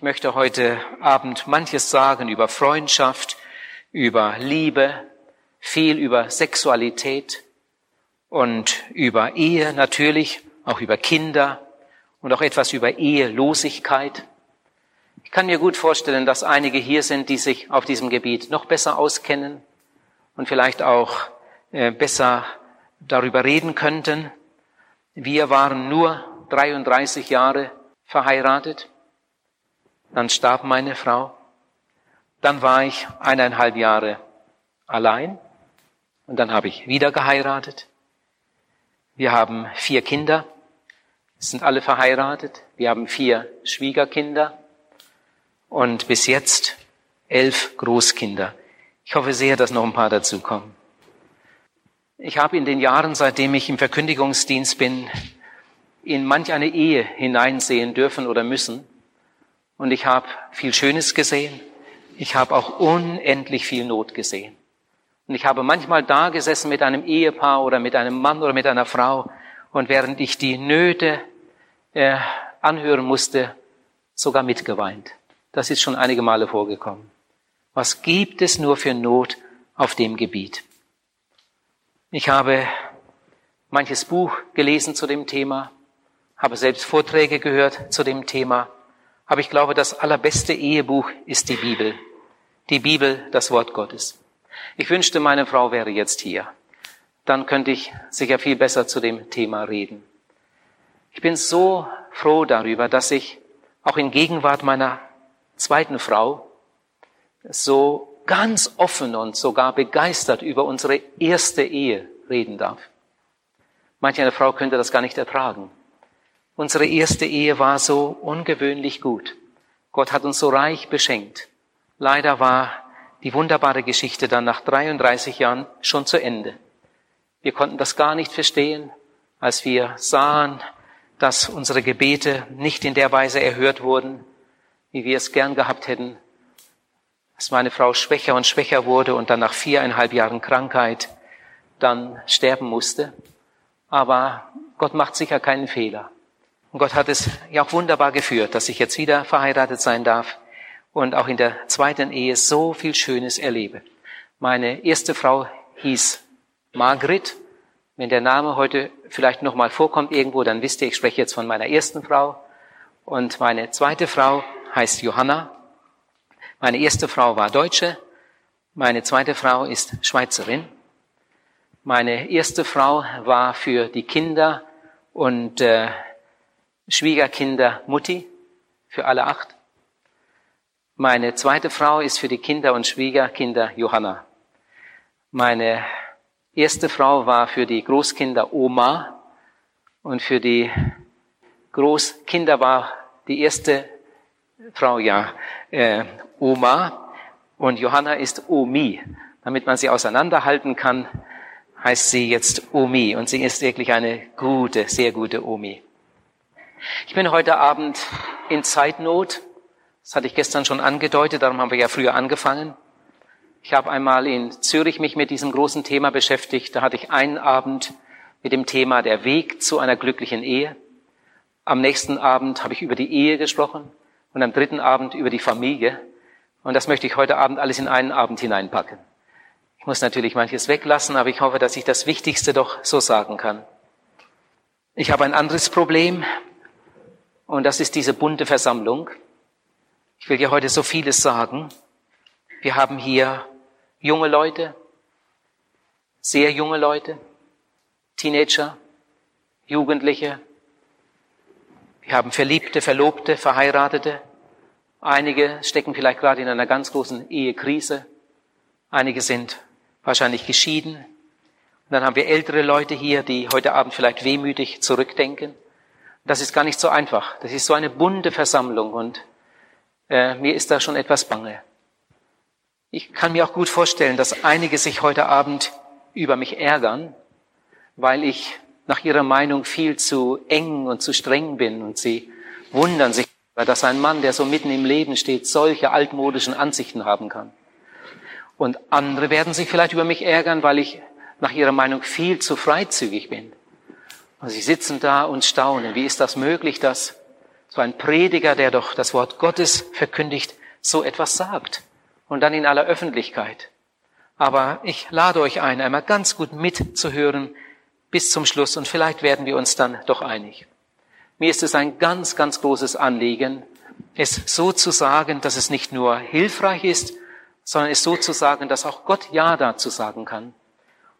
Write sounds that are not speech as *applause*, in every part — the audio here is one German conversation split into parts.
Ich möchte heute Abend manches sagen über Freundschaft, über Liebe, viel über Sexualität und über Ehe natürlich, auch über Kinder und auch etwas über Ehelosigkeit. Ich kann mir gut vorstellen, dass einige hier sind, die sich auf diesem Gebiet noch besser auskennen und vielleicht auch äh, besser darüber reden könnten. Wir waren nur 33 Jahre verheiratet. Dann starb meine Frau. Dann war ich eineinhalb Jahre allein. Und dann habe ich wieder geheiratet. Wir haben vier Kinder, sind alle verheiratet. Wir haben vier Schwiegerkinder und bis jetzt elf Großkinder. Ich hoffe sehr, dass noch ein paar dazukommen. Ich habe in den Jahren, seitdem ich im Verkündigungsdienst bin, in manch eine Ehe hineinsehen dürfen oder müssen. Und ich habe viel Schönes gesehen. Ich habe auch unendlich viel Not gesehen. Und ich habe manchmal da gesessen mit einem Ehepaar oder mit einem Mann oder mit einer Frau. Und während ich die Nöte äh, anhören musste, sogar mitgeweint. Das ist schon einige Male vorgekommen. Was gibt es nur für Not auf dem Gebiet? Ich habe manches Buch gelesen zu dem Thema, habe selbst Vorträge gehört zu dem Thema, aber ich glaube, das allerbeste Ehebuch ist die Bibel. Die Bibel, das Wort Gottes. Ich wünschte, meine Frau wäre jetzt hier. Dann könnte ich sicher viel besser zu dem Thema reden. Ich bin so froh darüber, dass ich auch in Gegenwart meiner zweiten Frau so ganz offen und sogar begeistert über unsere erste Ehe reden darf. Manch eine Frau könnte das gar nicht ertragen. Unsere erste Ehe war so ungewöhnlich gut. Gott hat uns so reich beschenkt. Leider war die wunderbare Geschichte dann nach 33 Jahren schon zu Ende. Wir konnten das gar nicht verstehen, als wir sahen, dass unsere Gebete nicht in der Weise erhört wurden, wie wir es gern gehabt hätten dass meine Frau schwächer und schwächer wurde und dann nach viereinhalb Jahren Krankheit dann sterben musste. Aber Gott macht sicher keinen Fehler. Und Gott hat es ja auch wunderbar geführt, dass ich jetzt wieder verheiratet sein darf und auch in der zweiten Ehe so viel Schönes erlebe. Meine erste Frau hieß Margret. Wenn der Name heute vielleicht nochmal vorkommt irgendwo, dann wisst ihr, ich spreche jetzt von meiner ersten Frau. Und meine zweite Frau heißt Johanna. Meine erste Frau war Deutsche, meine zweite Frau ist Schweizerin. Meine erste Frau war für die Kinder und äh, Schwiegerkinder Mutti, für alle acht. Meine zweite Frau ist für die Kinder und Schwiegerkinder Johanna. Meine erste Frau war für die Großkinder Oma und für die Großkinder war die erste Frau ja äh, Oma und Johanna ist Omi. Damit man sie auseinanderhalten kann, heißt sie jetzt Omi und sie ist wirklich eine gute, sehr gute Omi. Ich bin heute Abend in Zeitnot. Das hatte ich gestern schon angedeutet, darum haben wir ja früher angefangen. Ich habe einmal in Zürich mich mit diesem großen Thema beschäftigt. Da hatte ich einen Abend mit dem Thema der Weg zu einer glücklichen Ehe. Am nächsten Abend habe ich über die Ehe gesprochen und am dritten Abend über die Familie. Und das möchte ich heute Abend alles in einen Abend hineinpacken. Ich muss natürlich manches weglassen, aber ich hoffe, dass ich das Wichtigste doch so sagen kann. Ich habe ein anderes Problem und das ist diese bunte Versammlung. Ich will dir heute so vieles sagen. Wir haben hier junge Leute, sehr junge Leute, Teenager, Jugendliche. Wir haben Verliebte, Verlobte, Verheiratete, Einige stecken vielleicht gerade in einer ganz großen Ehekrise. Einige sind wahrscheinlich geschieden. Und dann haben wir ältere Leute hier, die heute Abend vielleicht wehmütig zurückdenken. Das ist gar nicht so einfach. Das ist so eine bunte Versammlung und äh, mir ist da schon etwas bange. Ich kann mir auch gut vorstellen, dass einige sich heute Abend über mich ärgern, weil ich nach ihrer Meinung viel zu eng und zu streng bin und sie wundern sich dass ein Mann, der so mitten im Leben steht, solche altmodischen Ansichten haben kann. Und andere werden sich vielleicht über mich ärgern, weil ich nach ihrer Meinung viel zu freizügig bin. Und sie sitzen da und staunen. Wie ist das möglich, dass so ein Prediger, der doch das Wort Gottes verkündigt, so etwas sagt. Und dann in aller Öffentlichkeit. Aber ich lade euch ein, einmal ganz gut mitzuhören bis zum Schluss und vielleicht werden wir uns dann doch einig. Mir ist es ein ganz, ganz großes Anliegen, es so zu sagen, dass es nicht nur hilfreich ist, sondern es so zu sagen, dass auch Gott Ja dazu sagen kann.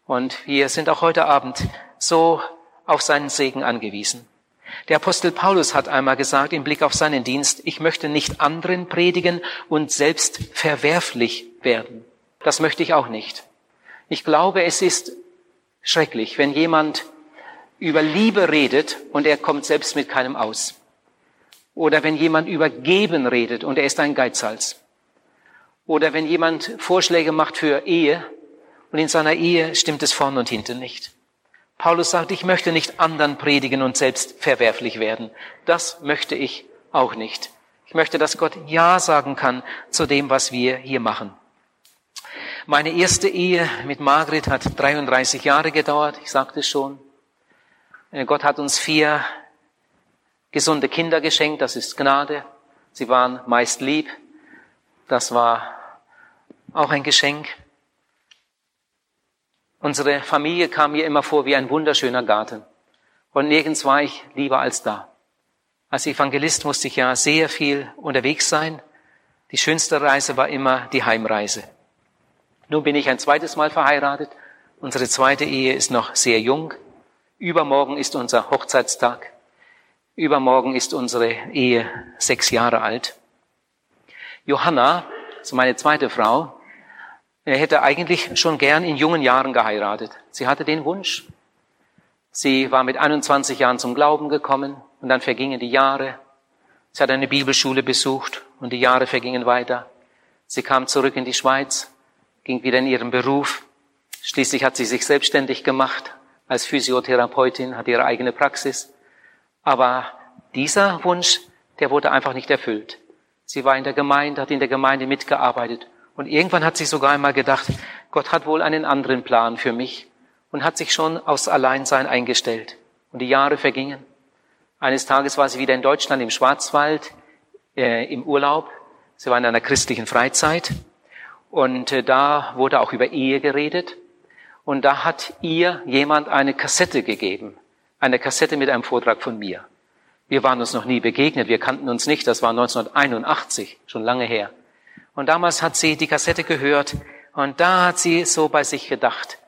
Und wir sind auch heute Abend so auf seinen Segen angewiesen. Der Apostel Paulus hat einmal gesagt im Blick auf seinen Dienst, ich möchte nicht anderen predigen und selbst verwerflich werden. Das möchte ich auch nicht. Ich glaube, es ist schrecklich, wenn jemand über Liebe redet und er kommt selbst mit keinem aus. Oder wenn jemand über Geben redet und er ist ein Geizhals. Oder wenn jemand Vorschläge macht für Ehe und in seiner Ehe stimmt es vorn und hinten nicht. Paulus sagt, ich möchte nicht anderen predigen und selbst verwerflich werden. Das möchte ich auch nicht. Ich möchte, dass Gott Ja sagen kann zu dem, was wir hier machen. Meine erste Ehe mit Margret hat 33 Jahre gedauert, ich sagte es schon. Äh, Gott hat uns vier gesunde Kinder geschenkt, das ist Gnade. Sie waren meist lieb, das war auch ein Geschenk. Unsere Familie kam mir immer vor wie ein wunderschöner Garten. Und nirgends war ich lieber als da. Als Evangelist musste ich ja sehr viel unterwegs sein. Die schönste Reise war immer die Heimreise. Nun bin ich ein zweites Mal verheiratet. Unsere zweite Ehe ist noch sehr jung. Übermorgen ist unser Hochzeitstag. Übermorgen ist unsere Ehe sechs Jahre alt. Johanna, so meine zweite Frau, hätte eigentlich schon gern in jungen Jahren geheiratet. Sie hatte den Wunsch. Sie war mit 21 Jahren zum Glauben gekommen und dann vergingen die Jahre. Sie hat eine Bibelschule besucht und die Jahre vergingen weiter. Sie kam zurück in die Schweiz ging wieder in ihren Beruf. Schließlich hat sie sich selbstständig gemacht als Physiotherapeutin, hat ihre eigene Praxis. Aber dieser Wunsch, der wurde einfach nicht erfüllt. Sie war in der Gemeinde, hat in der Gemeinde mitgearbeitet. Und irgendwann hat sie sogar einmal gedacht, Gott hat wohl einen anderen Plan für mich und hat sich schon aus Alleinsein eingestellt. Und die Jahre vergingen. Eines Tages war sie wieder in Deutschland im Schwarzwald äh, im Urlaub. Sie war in einer christlichen Freizeit und äh, da wurde auch über Ehe geredet. Und da hat ihr jemand eine Kassette gegeben. Eine Kassette mit einem Vortrag von mir. Wir waren uns noch nie begegnet, wir kannten uns nicht, das war 1981, schon lange her. Und damals hat sie die Kassette gehört und da hat sie so bei sich gedacht,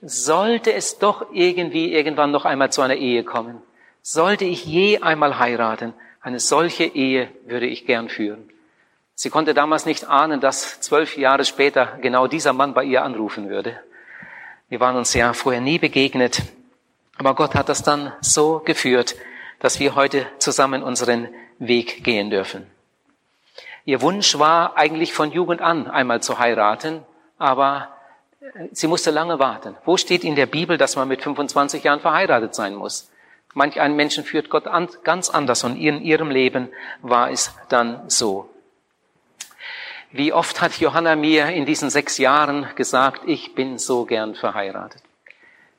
sollte es doch irgendwie irgendwann noch einmal zu einer Ehe kommen, sollte ich je einmal heiraten, eine solche Ehe würde ich gern führen. Sie konnte damals nicht ahnen, dass zwölf Jahre später genau dieser Mann bei ihr anrufen würde. Wir waren uns ja vorher nie begegnet, aber Gott hat das dann so geführt, dass wir heute zusammen unseren Weg gehen dürfen. Ihr Wunsch war eigentlich von Jugend an einmal zu heiraten, aber sie musste lange warten. Wo steht in der Bibel, dass man mit 25 Jahren verheiratet sein muss? Manch einen Menschen führt Gott an, ganz anders und in ihrem Leben war es dann so. Wie oft hat Johanna mir in diesen sechs Jahren gesagt, ich bin so gern verheiratet.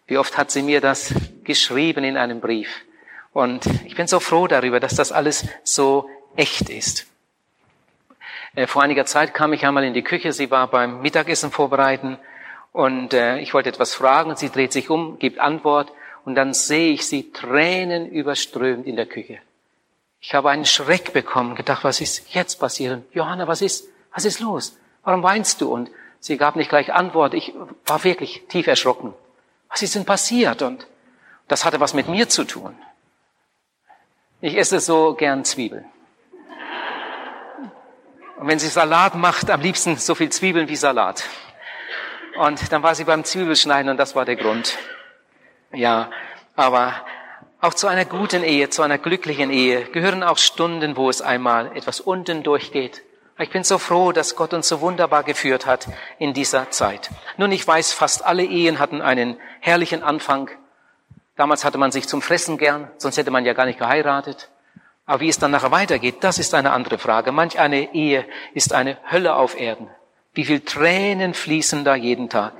Wie oft hat sie mir das geschrieben in einem Brief. Und ich bin so froh darüber, dass das alles so echt ist. Äh, vor einiger Zeit kam ich einmal in die Küche, sie war beim Mittagessen vorbereiten und äh, ich wollte etwas fragen und sie dreht sich um, gibt Antwort und dann sehe ich sie Tränen überströmt in der Küche. Ich habe einen Schreck bekommen, gedacht, was ist jetzt passiert? Johanna, was ist? Was ist los? Warum weinst du? Und sie gab nicht gleich Antwort. Ich war wirklich tief erschrocken. Was ist denn passiert? Und das hatte was mit mir zu tun. Ich esse so gern Zwiebeln. Und wenn sie Salat macht, am liebsten so viel Zwiebeln wie Salat. Und dann war sie beim Zwiebelschneiden und das war der Grund. Ja, aber auch zu einer guten Ehe, zu einer glücklichen Ehe gehören auch Stunden, wo es einmal etwas unten durchgeht, ich bin so froh, dass Gott uns so wunderbar geführt hat in dieser Zeit. Nun, ich weiß, fast alle Ehen hatten einen herrlichen Anfang. Damals hatte man sich zum Fressen gern, sonst hätte man ja gar nicht geheiratet. Aber wie es dann nachher weitergeht, das ist eine andere Frage. Manch eine Ehe ist eine Hölle auf Erden. Wie viel Tränen fließen da jeden Tag?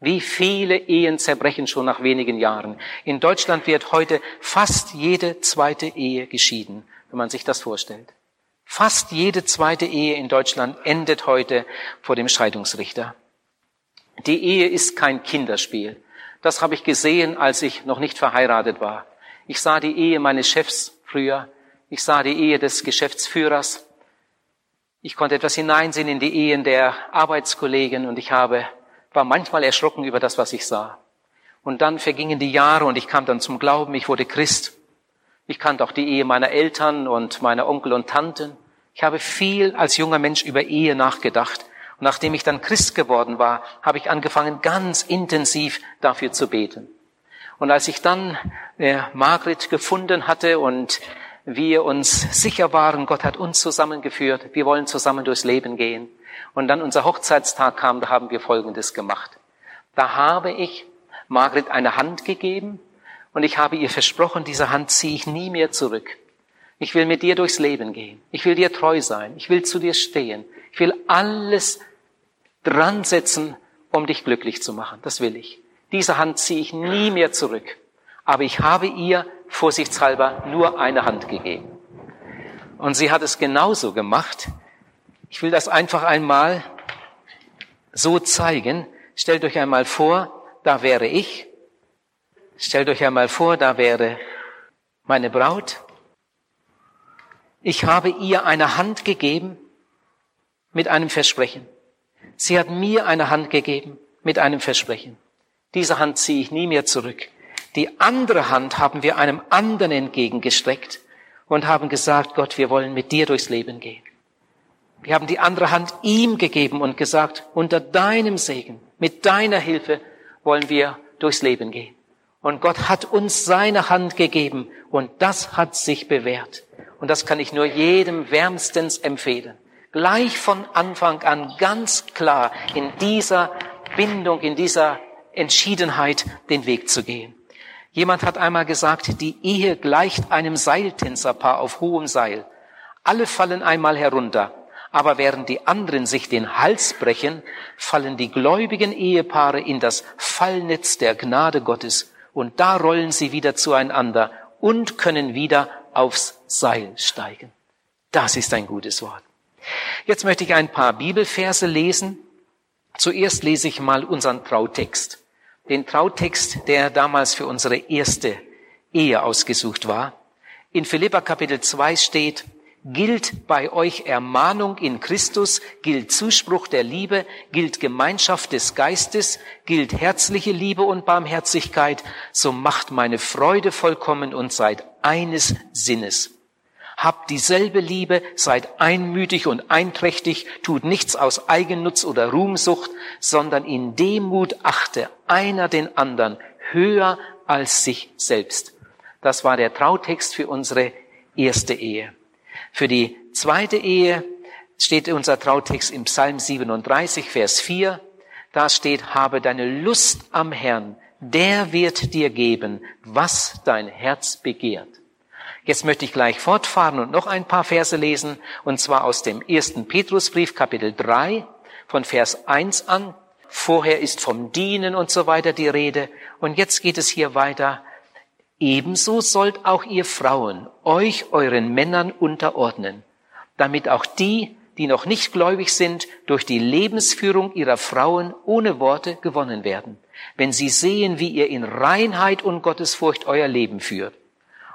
Wie viele Ehen zerbrechen schon nach wenigen Jahren? In Deutschland wird heute fast jede zweite Ehe geschieden. wenn man sich das vorstellt. Fast jede zweite Ehe in Deutschland endet heute vor dem Scheidungsrichter. Die Ehe ist kein Kinderspiel. Das habe ich gesehen, als ich noch nicht verheiratet war. Ich sah die Ehe meines Chefs früher. Ich sah die Ehe des Geschäftsführers. Ich konnte etwas hineinsehen in die Ehen der Arbeitskollegen und ich habe, war manchmal erschrocken über das, was ich sah. Und dann vergingen die Jahre und ich kam dann zum Glauben, ich wurde Christ. Ich kannte auch die Ehe meiner Eltern und meiner Onkel und Tanten. Ich habe viel als junger Mensch über Ehe nachgedacht und nachdem ich dann Christ geworden war, habe ich angefangen, ganz intensiv dafür zu beten. Und als ich dann äh, Margret gefunden hatte und wir uns sicher waren, Gott hat uns zusammengeführt, wir wollen zusammen durchs Leben gehen. Und dann unser Hochzeitstag kam, da haben wir Folgendes gemacht. Da habe ich Margret eine Hand gegeben und ich habe ihr versprochen, diese Hand ziehe ich nie mehr zurück. Ich will mit dir durchs Leben gehen. Ich will dir treu sein. Ich will zu dir stehen. Ich will alles dran setzen, um dich glücklich zu machen. Das will ich. Diese Hand ziehe ich nie mehr zurück. Aber ich habe ihr vorsichtshalber nur eine Hand gegeben. Und sie hat es genauso gemacht. Ich will das einfach einmal so zeigen. Stellt euch einmal vor, da wäre ich. Stellt euch einmal vor, da wäre meine Braut. Ich habe ihr eine Hand gegeben mit einem Versprechen. Sie hat mir eine Hand gegeben mit einem Versprechen. Diese Hand ziehe ich nie mehr zurück. Die andere Hand haben wir einem anderen entgegengestreckt und haben gesagt, Gott, wir wollen mit dir durchs Leben gehen. Wir haben die andere Hand ihm gegeben und gesagt, unter deinem Segen, mit deiner Hilfe wollen wir durchs Leben gehen. Und Gott hat uns seine Hand gegeben und das hat sich bewährt. Und das kann ich nur jedem wärmstens empfehlen gleich von Anfang an ganz klar in dieser Bindung, in dieser Entschiedenheit den Weg zu gehen. Jemand hat einmal gesagt, die Ehe gleicht einem Seiltänzerpaar auf hohem Seil. Alle fallen einmal herunter, aber während die anderen sich den Hals brechen, fallen die gläubigen Ehepaare in das Fallnetz der Gnade Gottes und da rollen sie wieder zueinander und können wieder aufs Seil steigen. Das ist ein gutes Wort. Jetzt möchte ich ein paar Bibelverse lesen. Zuerst lese ich mal unseren Trautext. Den Trautext, der damals für unsere erste Ehe ausgesucht war. In Philippa Kapitel 2 steht, gilt bei euch Ermahnung in Christus, gilt Zuspruch der Liebe, gilt Gemeinschaft des Geistes, gilt herzliche Liebe und Barmherzigkeit, so macht meine Freude vollkommen und seid eines Sinnes. Habt dieselbe Liebe, seid einmütig und einträchtig, tut nichts aus Eigennutz oder Ruhmsucht, sondern in Demut achte einer den anderen höher als sich selbst. Das war der Trautext für unsere erste Ehe. Für die zweite Ehe steht unser Trautext im Psalm 37, Vers 4. Da steht, habe deine Lust am Herrn, der wird dir geben, was dein Herz begehrt. Jetzt möchte ich gleich fortfahren und noch ein paar Verse lesen, und zwar aus dem ersten Petrusbrief, Kapitel 3, von Vers 1 an. Vorher ist vom Dienen und so weiter die Rede. Und jetzt geht es hier weiter. Ebenso sollt auch ihr Frauen euch euren Männern unterordnen, damit auch die, die noch nicht gläubig sind, durch die Lebensführung ihrer Frauen ohne Worte gewonnen werden, wenn sie sehen, wie ihr in Reinheit und Gottesfurcht euer Leben führt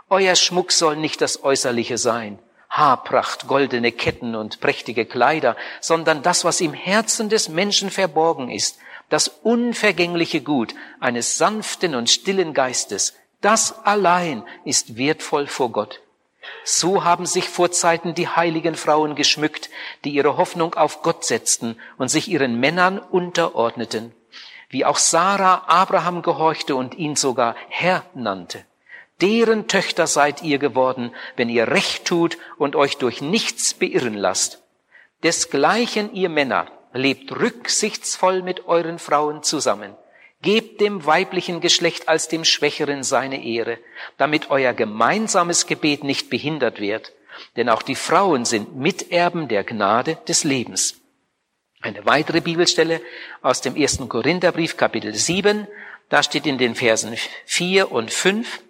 euer Schmuck soll nicht das Äußerliche sein, Haarpracht, goldene Ketten und prächtige Kleider, sondern das, was im Herzen des Menschen verborgen ist, das unvergängliche Gut eines sanften und stillen Geistes, das allein ist wertvoll vor Gott. So haben sich vor Zeiten die heiligen Frauen geschmückt, die ihre Hoffnung auf Gott setzten und sich ihren Männern unterordneten, wie auch Sarah Abraham gehorchte und ihn sogar Herr nannte. Deren Töchter seid ihr geworden, wenn ihr Recht tut und euch durch nichts beirren lasst. Desgleichen ihr Männer, lebt rücksichtsvoll mit euren Frauen zusammen. Gebt dem weiblichen Geschlecht als dem Schwächeren seine Ehre, damit euer gemeinsames Gebet nicht behindert wird. Denn auch die Frauen sind Miterben der Gnade des Lebens. Eine weitere Bibelstelle aus dem ersten Korintherbrief, Kapitel 7, da steht in den Versen 4 und 5,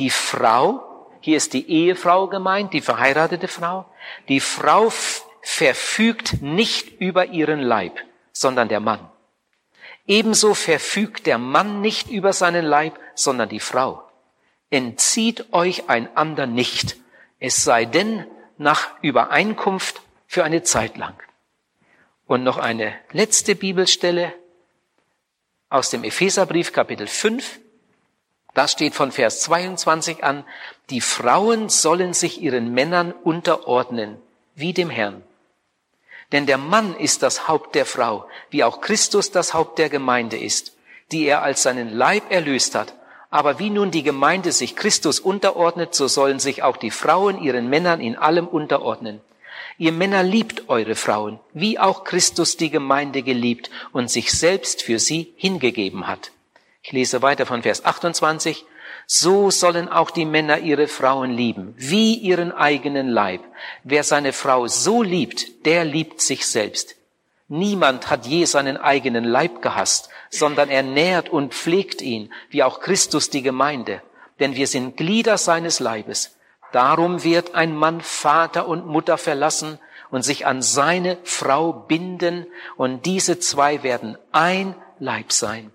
die Frau Hier ist die Ehefrau gemeint, die verheiratete Frau. Die Frau verfügt nicht über ihren Leib, sondern der Mann. Ebenso verfügt der Mann nicht über seinen Leib, sondern die Frau. Entzieht euch einander nicht, es sei denn nach Übereinkunft für eine Zeit lang. Und noch eine letzte Bibelstelle aus dem Epheserbrief Kapitel 5. Da steht von Vers 22 an, die Frauen sollen sich ihren Männern unterordnen, wie dem Herrn. Denn der Mann ist das Haupt der Frau, wie auch Christus das Haupt der Gemeinde ist, die er als seinen Leib erlöst hat. Aber wie nun die Gemeinde sich Christus unterordnet, so sollen sich auch die Frauen ihren Männern in allem unterordnen. Ihr Männer liebt eure Frauen, wie auch Christus die Gemeinde geliebt und sich selbst für sie hingegeben hat. Ich lese weiter von Vers 28 so sollen auch die Männer ihre Frauen lieben, wie ihren eigenen Leib. Wer seine Frau so liebt, der liebt sich selbst. Niemand hat je seinen eigenen Leib gehasst, sondern er nährt und pflegt ihn, wie auch Christus die Gemeinde. Denn wir sind Glieder seines Leibes. Darum wird ein Mann Vater und Mutter verlassen und sich an seine Frau binden, und diese zwei werden ein Leib sein.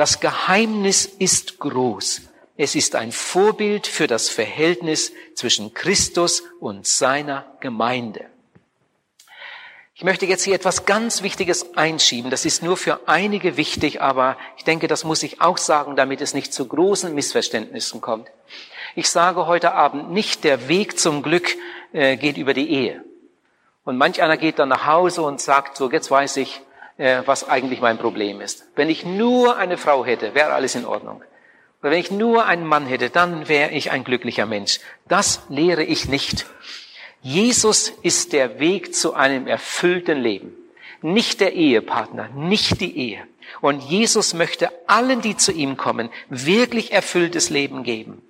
Das Geheimnis ist groß. Es ist ein Vorbild für das Verhältnis zwischen Christus und seiner Gemeinde. Ich möchte jetzt hier etwas ganz Wichtiges einschieben. Das ist nur für einige wichtig, aber ich denke, das muss ich auch sagen, damit es nicht zu großen Missverständnissen kommt. Ich sage heute Abend nicht, der Weg zum Glück äh, geht über die Ehe. Und manch einer geht dann nach Hause und sagt, so jetzt weiß ich, äh, was eigentlich mein Problem ist. Wenn ich nur eine Frau hätte, wäre alles in Ordnung. Oder wenn ich nur einen Mann hätte, dann wäre ich ein glücklicher Mensch. Das lehre ich nicht. Jesus ist der Weg zu einem erfüllten Leben. Nicht der Ehepartner, nicht die Ehe. Und Jesus möchte allen, die zu ihm kommen, wirklich erfülltes Leben geben.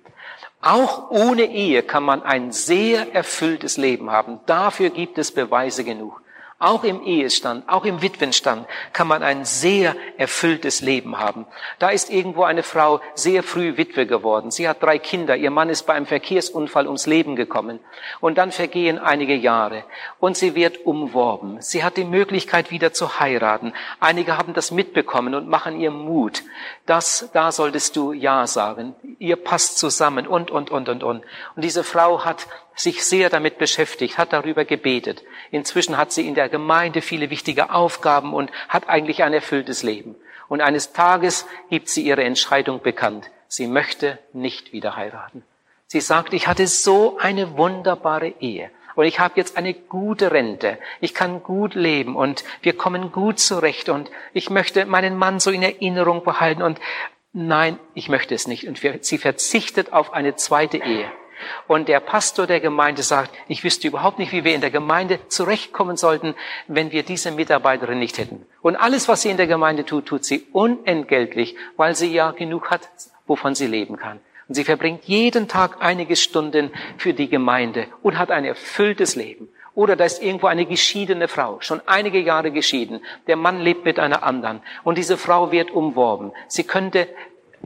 Auch ohne Ehe kann man ein sehr erfülltes Leben haben. Dafür gibt es Beweise genug. Auch im Ehestand, auch im Witwenstand kann man ein sehr erfülltes Leben haben. Da ist irgendwo eine Frau sehr früh Witwe geworden. Sie hat drei Kinder. Ihr Mann ist bei einem Verkehrsunfall ums Leben gekommen. Und dann vergehen einige Jahre. Und sie wird umworben. Sie hat die Möglichkeit wieder zu heiraten. Einige haben das mitbekommen und machen ihr Mut. Das, da solltest du Ja sagen. Ihr passt zusammen und, und, und, und, und. Und diese Frau hat sich sehr damit beschäftigt, hat darüber gebetet. Inzwischen hat sie in der Gemeinde viele wichtige Aufgaben und hat eigentlich ein erfülltes Leben. Und eines Tages gibt sie ihre Entscheidung bekannt. Sie möchte nicht wieder heiraten. Sie sagt, ich hatte so eine wunderbare Ehe. Und ich habe jetzt eine gute Rente. Ich kann gut leben und wir kommen gut zurecht und ich möchte meinen Mann so in Erinnerung behalten und nein, ich möchte es nicht. Und sie verzichtet auf eine zweite Ehe. Und der Pastor der Gemeinde sagt, ich wüsste überhaupt nicht, wie wir in der Gemeinde zurechtkommen sollten, wenn wir diese Mitarbeiterin nicht hätten. Und alles, was sie in der Gemeinde tut, tut sie unentgeltlich, weil sie ja genug hat, wovon sie leben kann. Und sie verbringt jeden Tag einige Stunden für die Gemeinde und hat ein erfülltes Leben. Oder da ist irgendwo eine geschiedene Frau, schon einige Jahre geschieden. Der Mann lebt mit einer anderen und diese Frau wird umworben. Sie könnte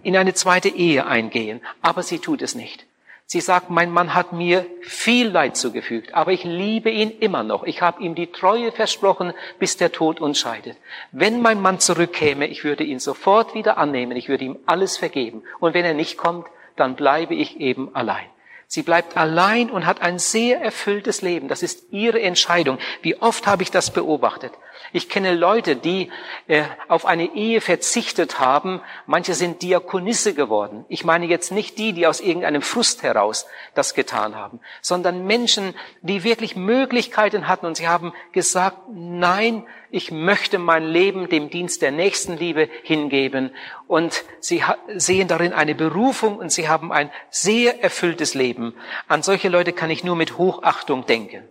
in eine zweite Ehe eingehen, aber sie tut es nicht. Sie sagt, mein Mann hat mir viel Leid zugefügt, aber ich liebe ihn immer noch. Ich habe ihm die Treue versprochen, bis der Tod uns scheidet. Wenn mein Mann zurückkäme, ich würde ihn sofort wieder annehmen, ich würde ihm alles vergeben. Und wenn er nicht kommt, dann bleibe ich eben allein. Sie bleibt allein und hat ein sehr erfülltes Leben. Das ist ihre Entscheidung. Wie oft habe ich das beobachtet? Ich kenne Leute, die äh, auf eine Ehe verzichtet haben. Manche sind Diakonisse geworden. Ich meine jetzt nicht die, die aus irgendeinem Frust heraus das getan haben, sondern Menschen, die wirklich Möglichkeiten hatten und sie haben gesagt, nein, ich möchte mein Leben dem Dienst der Nächstenliebe hingeben. Und sie sehen darin eine Berufung und sie haben ein sehr erfülltes Leben. An solche Leute kann ich nur mit Hochachtung denken.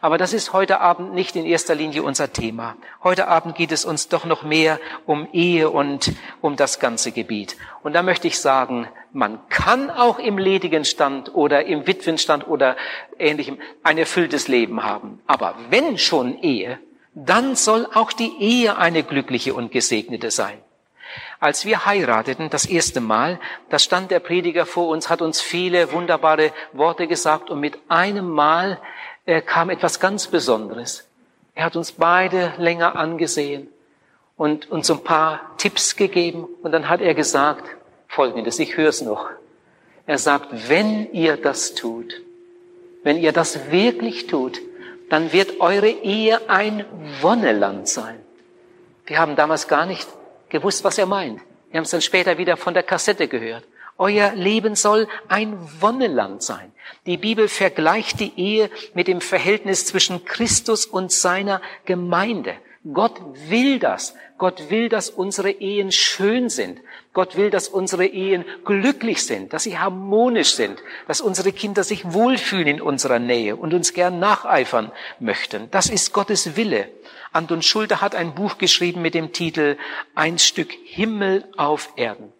Aber das ist heute Abend nicht in erster Linie unser Thema. Heute Abend geht es uns doch noch mehr um Ehe und um das ganze Gebiet. Und da möchte ich sagen, man kann auch im ledigen Stand oder im Witwenstand oder ähnlichem ein erfülltes Leben haben. Aber wenn schon Ehe, dann soll auch die Ehe eine glückliche und gesegnete sein. Als wir heirateten, das erste Mal, da stand der Prediger vor uns, hat uns viele wunderbare Worte gesagt und mit einem Mal äh, kam etwas ganz Besonderes. Er hat uns beide länger angesehen und uns ein paar Tipps gegeben und dann hat er gesagt, folgendes, ich höre es noch. Er sagt, wenn ihr das tut, wenn ihr das wirklich tut, dann wird eure Ehe ein Wonneland sein. Wir haben damals gar nicht gewusst, was er meint. Wir haben es dann später wieder von der Kassette gehört. Euer Leben soll ein Wonneland sein. Die Bibel vergleicht die Ehe mit dem Verhältnis zwischen Christus und seiner Gemeinde. Gott will das. Gott will, dass unsere Ehen schön sind. Gott will, dass unsere Ehen glücklich sind, dass sie harmonisch sind, dass unsere Kinder sich wohlfühlen in unserer Nähe und uns gern nacheifern möchten. Das ist Gottes Wille. Anton Schulte hat ein Buch geschrieben mit dem Titel Ein Stück Himmel auf Erden.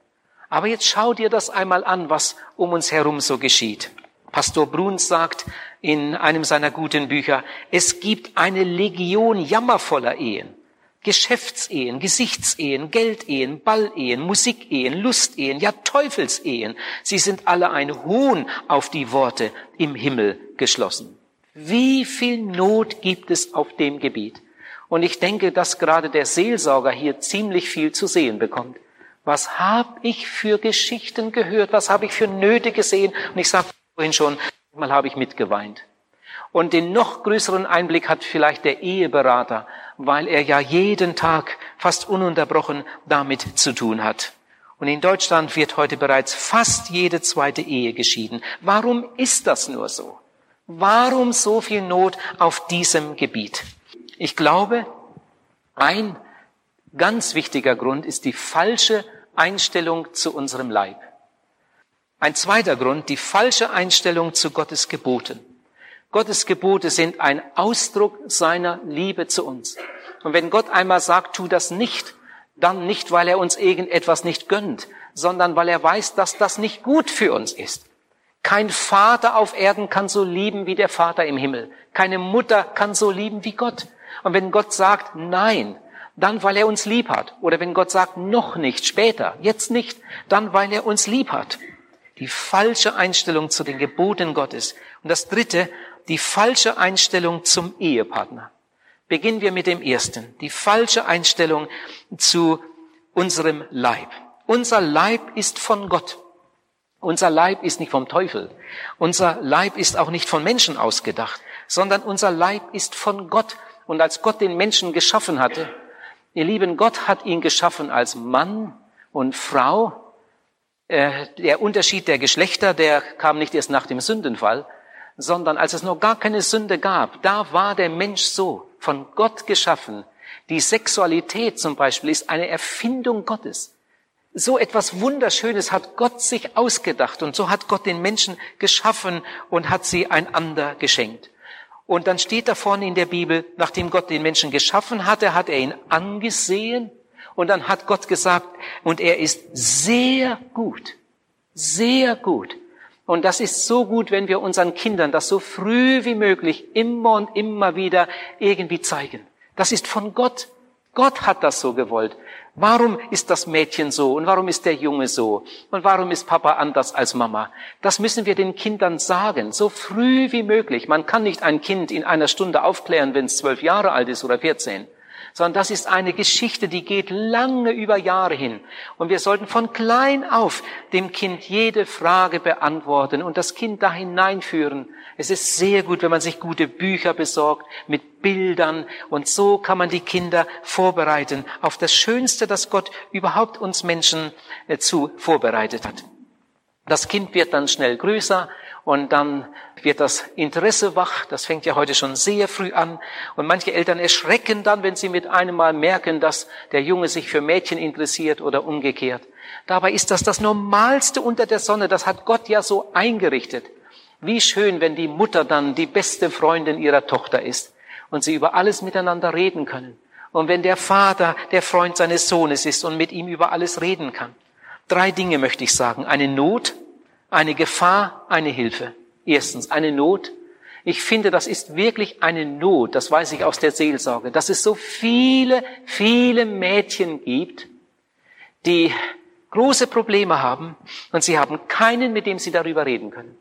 Aber jetzt schau dir das einmal an, was um uns herum so geschieht. Pastor Bruns sagt in einem seiner guten Bücher, es gibt eine Legion jammervoller Ehen. Geschäftsehen, Gesichtsehen, Geldehen, Ballehen, Musikehen, Lustehen, ja Teufelsehen. Sie sind alle ein Hohn auf die Worte im Himmel geschlossen. Wie viel Not gibt es auf dem Gebiet? Und ich denke, dass gerade der Seelsorger hier ziemlich viel zu sehen bekommt. Was habe ich für Geschichten gehört? Was habe ich für Nöte gesehen? Und ich sage vorhin schon, mal habe ich mitgeweint. Und den noch größeren Einblick hat vielleicht der Eheberater, weil er ja jeden Tag fast ununterbrochen damit zu tun hat. Und in Deutschland wird heute bereits fast jede zweite Ehe geschieden. Warum ist das nur so? Warum so viel Not auf diesem Gebiet? Ich glaube, ein ganz wichtiger Grund ist die falsche Einstellung zu unserem Leib. Ein zweiter Grund, die falsche Einstellung zu Gottes Geboten. Gottes Gebote sind ein Ausdruck seiner Liebe zu uns. Und wenn Gott einmal sagt, tu das nicht, dann nicht, weil er uns irgendetwas nicht gönnt, sondern weil er weiß, dass das nicht gut für uns ist. Kein Vater auf Erden kann so lieben wie der Vater im Himmel. Keine Mutter kann so lieben wie Gott. Und wenn Gott sagt Nein, dann weil er uns lieb hat. Oder wenn Gott sagt noch nicht, später, jetzt nicht, dann weil er uns lieb hat. Die falsche Einstellung zu den Geboten Gottes. Und das dritte, die falsche Einstellung zum Ehepartner. Beginnen wir mit dem ersten. Die falsche Einstellung zu unserem Leib. Unser Leib ist von Gott. Unser Leib ist nicht vom Teufel. Unser Leib ist auch nicht von Menschen ausgedacht, sondern unser Leib ist von Gott. Und als Gott den Menschen geschaffen hatte, ihr Lieben, Gott hat ihn geschaffen als Mann und Frau. Äh, der Unterschied der Geschlechter, der kam nicht erst nach dem Sündenfall, sondern als es noch gar keine Sünde gab, da war der Mensch so, von Gott geschaffen. Die Sexualität zum Beispiel ist eine Erfindung Gottes. So etwas Wunderschönes hat Gott sich ausgedacht und so hat Gott den Menschen geschaffen und hat sie einander geschenkt. Und dann steht da vorne in der Bibel, nachdem Gott den Menschen geschaffen hatte, hat er ihn angesehen und dann hat Gott gesagt, und er ist sehr gut, sehr gut. Und das ist so gut, wenn wir unseren Kindern das so früh wie möglich immer und immer wieder irgendwie zeigen. Das ist von Gott. Gott hat das so gewollt. Warum ist das Mädchen so und warum ist der Junge so und warum ist Papa anders als Mama? Das müssen wir den Kindern sagen, so früh wie möglich. Man kann nicht ein Kind in einer Stunde aufklären, wenn es zwölf Jahre alt ist oder vierzehn sondern das ist eine Geschichte, die geht lange über Jahre hin. Und wir sollten von klein auf dem Kind jede Frage beantworten und das Kind da hineinführen. Es ist sehr gut, wenn man sich gute Bücher besorgt mit Bildern und so kann man die Kinder vorbereiten auf das Schönste, das Gott überhaupt uns Menschen äh, zu vorbereitet hat. Das Kind wird dann schnell größer und dann wird das Interesse wach. Das fängt ja heute schon sehr früh an. Und manche Eltern erschrecken dann, wenn sie mit einem Mal merken, dass der Junge sich für Mädchen interessiert oder umgekehrt. Dabei ist das das Normalste unter der Sonne. Das hat Gott ja so eingerichtet. Wie schön, wenn die Mutter dann die beste Freundin ihrer Tochter ist und sie über alles miteinander reden können. Und wenn der Vater der Freund seines Sohnes ist und mit ihm über alles reden kann. Drei Dinge möchte ich sagen. Eine Not, eine Gefahr, eine Hilfe. Erstens, eine Not. Ich finde, das ist wirklich eine Not, das weiß ich aus der Seelsorge, dass es so viele, viele Mädchen gibt, die große Probleme haben und sie haben keinen, mit dem sie darüber reden können.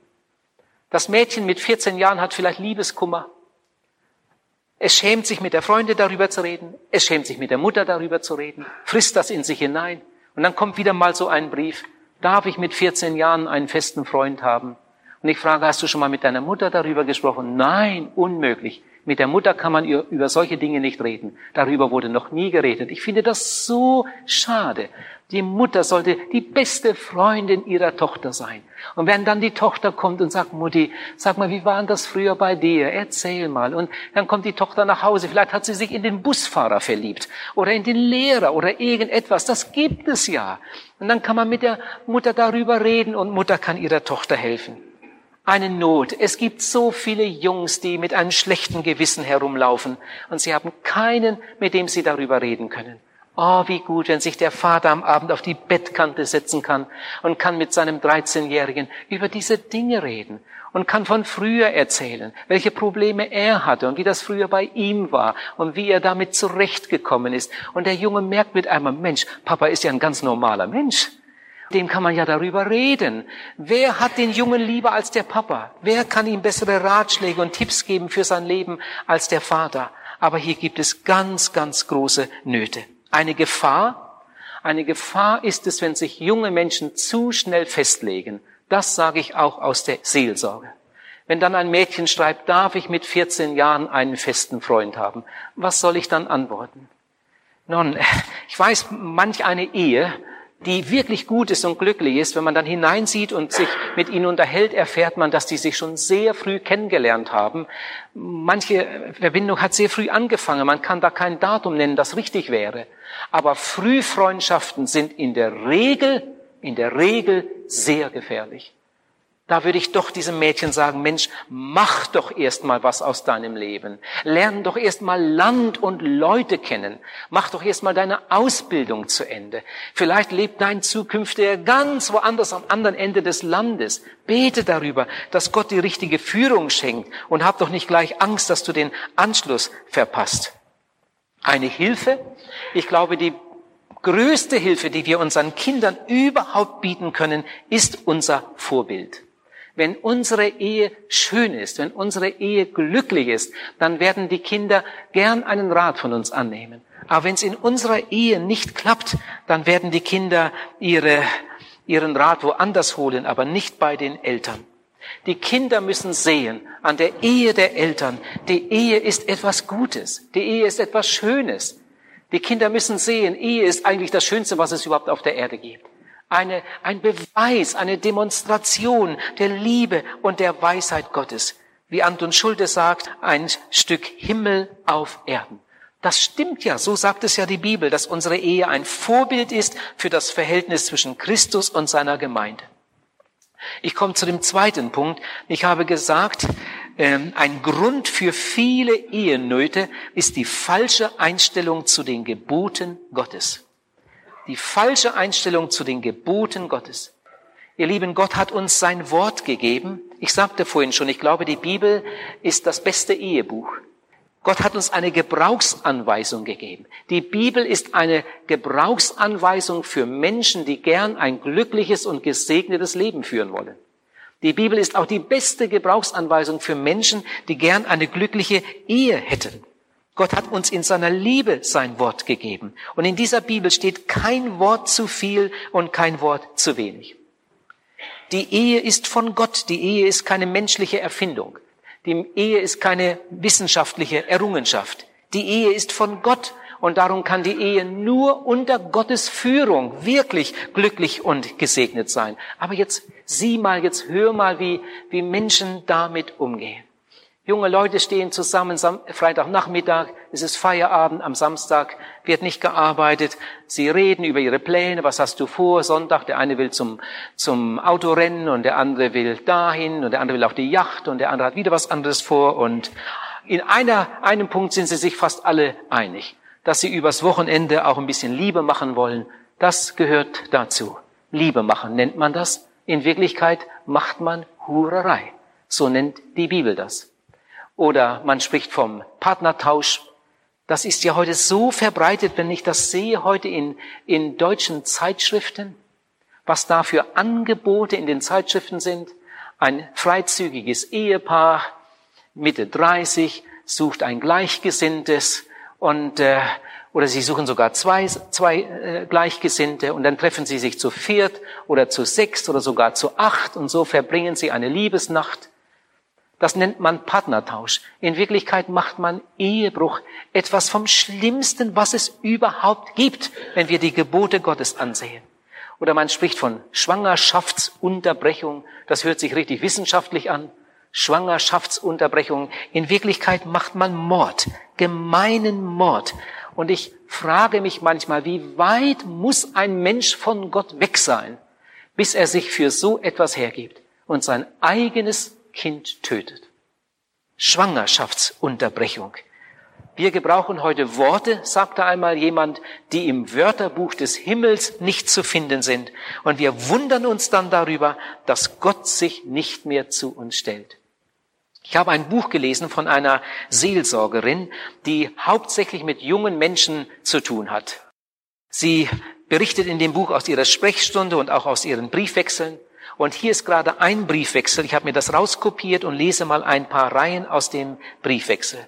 Das Mädchen mit 14 Jahren hat vielleicht Liebeskummer. Es schämt sich mit der Freundin darüber zu reden. Es schämt sich mit der Mutter darüber zu reden. Frisst das in sich hinein. Und dann kommt wieder mal so ein Brief. Darf ich mit 14 Jahren einen festen Freund haben? Und ich frage, hast du schon mal mit deiner Mutter darüber gesprochen? Nein, unmöglich. Mit der Mutter kann man über solche Dinge nicht reden. Darüber wurde noch nie geredet. Ich finde das so schade. Die Mutter sollte die beste Freundin ihrer Tochter sein. Und wenn dann die Tochter kommt und sagt, Mutti, sag mal, wie war denn das früher bei dir? Erzähl mal. Und dann kommt die Tochter nach Hause. Vielleicht hat sie sich in den Busfahrer verliebt oder in den Lehrer oder irgendetwas. Das gibt es ja. Und dann kann man mit der Mutter darüber reden und Mutter kann ihrer Tochter helfen eine Not. Es gibt so viele Jungs, die mit einem schlechten Gewissen herumlaufen und sie haben keinen, mit dem sie darüber reden können. Oh, wie gut, wenn sich der Vater am Abend auf die Bettkante setzen kann und kann mit seinem 13-Jährigen über diese Dinge reden und kann von früher erzählen, welche Probleme er hatte und wie das früher bei ihm war und wie er damit zurechtgekommen ist. Und der Junge merkt mit einmal, Mensch, Papa ist ja ein ganz normaler Mensch dem kann man ja darüber reden. Wer hat den Jungen lieber als der Papa? Wer kann ihm bessere Ratschläge und Tipps geben für sein Leben als der Vater? Aber hier gibt es ganz, ganz große Nöte. Eine Gefahr, eine Gefahr ist es, wenn sich junge Menschen zu schnell festlegen. Das sage ich auch aus der Seelsorge. Wenn dann ein Mädchen schreibt, darf ich mit 14 Jahren einen festen Freund haben? Was soll ich dann antworten? Nun, *laughs* ich weiß, manch eine Ehe die wirklich gut ist und glücklich ist, wenn man dann hineinsieht und sich mit ihnen unterhält, erfährt man, dass die sich schon sehr früh kennengelernt haben. Manche Verbindung hat sehr früh angefangen. Man kann da kein Datum nennen, das richtig wäre. Aber Frühfreundschaften sind in der Regel, in der Regel sehr gefährlich. Da würde ich doch diesem Mädchen sagen, Mensch, mach doch erst mal was aus deinem Leben. Lern doch erst mal Land und Leute kennen. Mach doch erst mal deine Ausbildung zu Ende. Vielleicht lebt dein Zukünftiger ganz woanders am anderen Ende des Landes. Bete darüber, dass Gott die richtige Führung schenkt und hab doch nicht gleich Angst, dass du den Anschluss verpasst. Eine Hilfe? Ich glaube, die größte Hilfe, die wir unseren Kindern überhaupt bieten können, ist unser Vorbild. Wenn unsere Ehe schön ist, wenn unsere Ehe glücklich ist, dann werden die Kinder gern einen Rat von uns annehmen. Aber wenn es in unserer Ehe nicht klappt, dann werden die Kinder ihre, ihren Rat woanders holen, aber nicht bei den Eltern. Die Kinder müssen sehen an der Ehe der Eltern, die Ehe ist etwas Gutes, die Ehe ist etwas Schönes. Die Kinder müssen sehen, Ehe ist eigentlich das Schönste, was es überhaupt auf der Erde gibt eine, ein Beweis, eine Demonstration der Liebe und der Weisheit Gottes. Wie Anton Schulte sagt, ein Stück Himmel auf Erden. Das stimmt ja, so sagt es ja die Bibel, dass unsere Ehe ein Vorbild ist für das Verhältnis zwischen Christus und seiner Gemeinde. Ich komme zu dem zweiten Punkt. Ich habe gesagt, ähm, ein Grund für viele Ehenöte ist die falsche Einstellung zu den Geboten Gottes die falsche Einstellung zu den Geboten Gottes. Ihr Lieben, Gott hat uns sein Wort gegeben. Ich sagte vorhin schon, ich glaube, die Bibel ist das beste Ehebuch. Gott hat uns eine Gebrauchsanweisung gegeben. Die Bibel ist eine Gebrauchsanweisung für Menschen, die gern ein glückliches und gesegnetes Leben führen wollen. Die Bibel ist auch die beste Gebrauchsanweisung für Menschen, die gern eine glückliche Ehe hätten. Gott hat uns in seiner Liebe sein Wort gegeben. Und in dieser Bibel steht kein Wort zu viel und kein Wort zu wenig. Die Ehe ist von Gott. Die Ehe ist keine menschliche Erfindung. Die Ehe ist keine wissenschaftliche Errungenschaft. Die Ehe ist von Gott. Und darum kann die Ehe nur unter Gottes Führung wirklich glücklich und gesegnet sein. Aber jetzt sieh mal, jetzt hör mal, wie, wie Menschen damit umgehen. Junge Leute stehen zusammen, Freitagnachmittag, es ist Feierabend, am Samstag wird nicht gearbeitet. Sie reden über ihre Pläne, was hast du vor? Sonntag, der eine will zum, zum Autorennen und der andere will dahin und der andere will auf die Yacht und der andere hat wieder was anderes vor. Und in einer, einem Punkt sind sie sich fast alle einig, dass sie übers Wochenende auch ein bisschen Liebe machen wollen. Das gehört dazu. Liebe machen nennt man das. In Wirklichkeit macht man Hurerei. So nennt die Bibel das oder man spricht vom Partnertausch. Das ist ja heute so verbreitet, wenn ich das sehe heute in, in deutschen Zeitschriften, was da für Angebote in den Zeitschriften sind. Ein freizügiges Ehepaar, Mitte 30, sucht ein Gleichgesinntes und äh, oder sie suchen sogar zwei, zwei äh, Gleichgesinnte und dann treffen sie sich zu viert oder zu sechs oder sogar zu acht und so verbringen sie eine Liebesnacht. Das nennt man Partnertausch. In Wirklichkeit macht man Ehebruch etwas vom Schlimmsten, was es überhaupt gibt, wenn wir die Gebote Gottes ansehen. Oder man spricht von Schwangerschaftsunterbrechung. Das hört sich richtig wissenschaftlich an. Schwangerschaftsunterbrechung. In Wirklichkeit macht man Mord, gemeinen Mord. Und ich frage mich manchmal, wie weit muss ein Mensch von Gott weg sein, bis er sich für so etwas hergibt und sein eigenes Kind tötet. Schwangerschaftsunterbrechung. Wir gebrauchen heute Worte, sagte einmal jemand, die im Wörterbuch des Himmels nicht zu finden sind. Und wir wundern uns dann darüber, dass Gott sich nicht mehr zu uns stellt. Ich habe ein Buch gelesen von einer Seelsorgerin, die hauptsächlich mit jungen Menschen zu tun hat. Sie berichtet in dem Buch aus ihrer Sprechstunde und auch aus ihren Briefwechseln. Und hier ist gerade ein Briefwechsel. Ich habe mir das rauskopiert und lese mal ein paar Reihen aus dem Briefwechsel.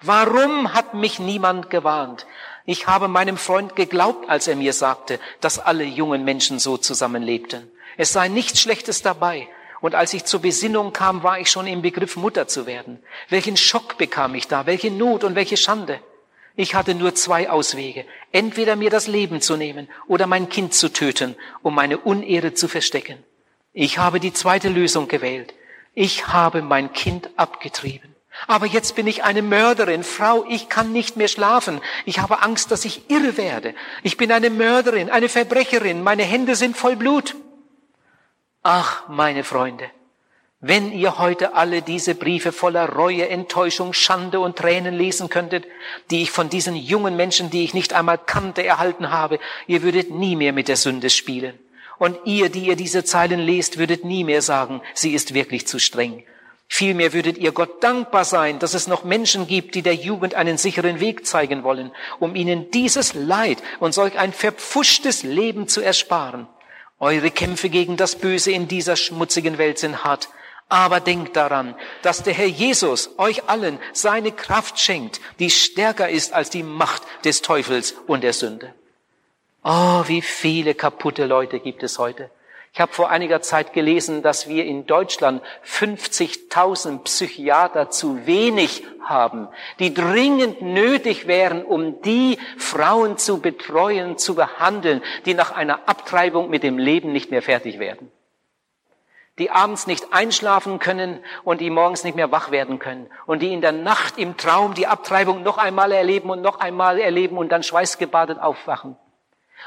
Warum hat mich niemand gewarnt? Ich habe meinem Freund geglaubt, als er mir sagte, dass alle jungen Menschen so zusammenlebten. Es sei nichts Schlechtes dabei. Und als ich zur Besinnung kam, war ich schon im Begriff, Mutter zu werden. Welchen Schock bekam ich da, welche Not und welche Schande. Ich hatte nur zwei Auswege. Entweder mir das Leben zu nehmen oder mein Kind zu töten, um meine Unehre zu verstecken. Ich habe die zweite Lösung gewählt. Ich habe mein Kind abgetrieben. Aber jetzt bin ich eine Mörderin. Frau, ich kann nicht mehr schlafen. Ich habe Angst, dass ich irre werde. Ich bin eine Mörderin, eine Verbrecherin. Meine Hände sind voll Blut. Ach, meine Freunde, wenn ihr heute alle diese Briefe voller Reue, Enttäuschung, Schande und Tränen lesen könntet, die ich von diesen jungen Menschen, die ich nicht einmal kannte, erhalten habe, ihr würdet nie mehr mit der Sünde spielen. Und ihr, die ihr diese Zeilen lest, würdet nie mehr sagen, sie ist wirklich zu streng. Vielmehr würdet ihr Gott dankbar sein, dass es noch Menschen gibt, die der Jugend einen sicheren Weg zeigen wollen, um ihnen dieses Leid und solch ein verpfuschtes Leben zu ersparen. Eure Kämpfe gegen das Böse in dieser schmutzigen Welt sind hart. Aber denkt daran, dass der Herr Jesus euch allen seine Kraft schenkt, die stärker ist als die Macht des Teufels und der Sünde. Oh, wie viele kaputte Leute gibt es heute. Ich habe vor einiger Zeit gelesen, dass wir in Deutschland 50.000 Psychiater zu wenig haben, die dringend nötig wären, um die Frauen zu betreuen, zu behandeln, die nach einer Abtreibung mit dem Leben nicht mehr fertig werden. Die abends nicht einschlafen können und die morgens nicht mehr wach werden können und die in der Nacht im Traum die Abtreibung noch einmal erleben und noch einmal erleben und dann schweißgebadet aufwachen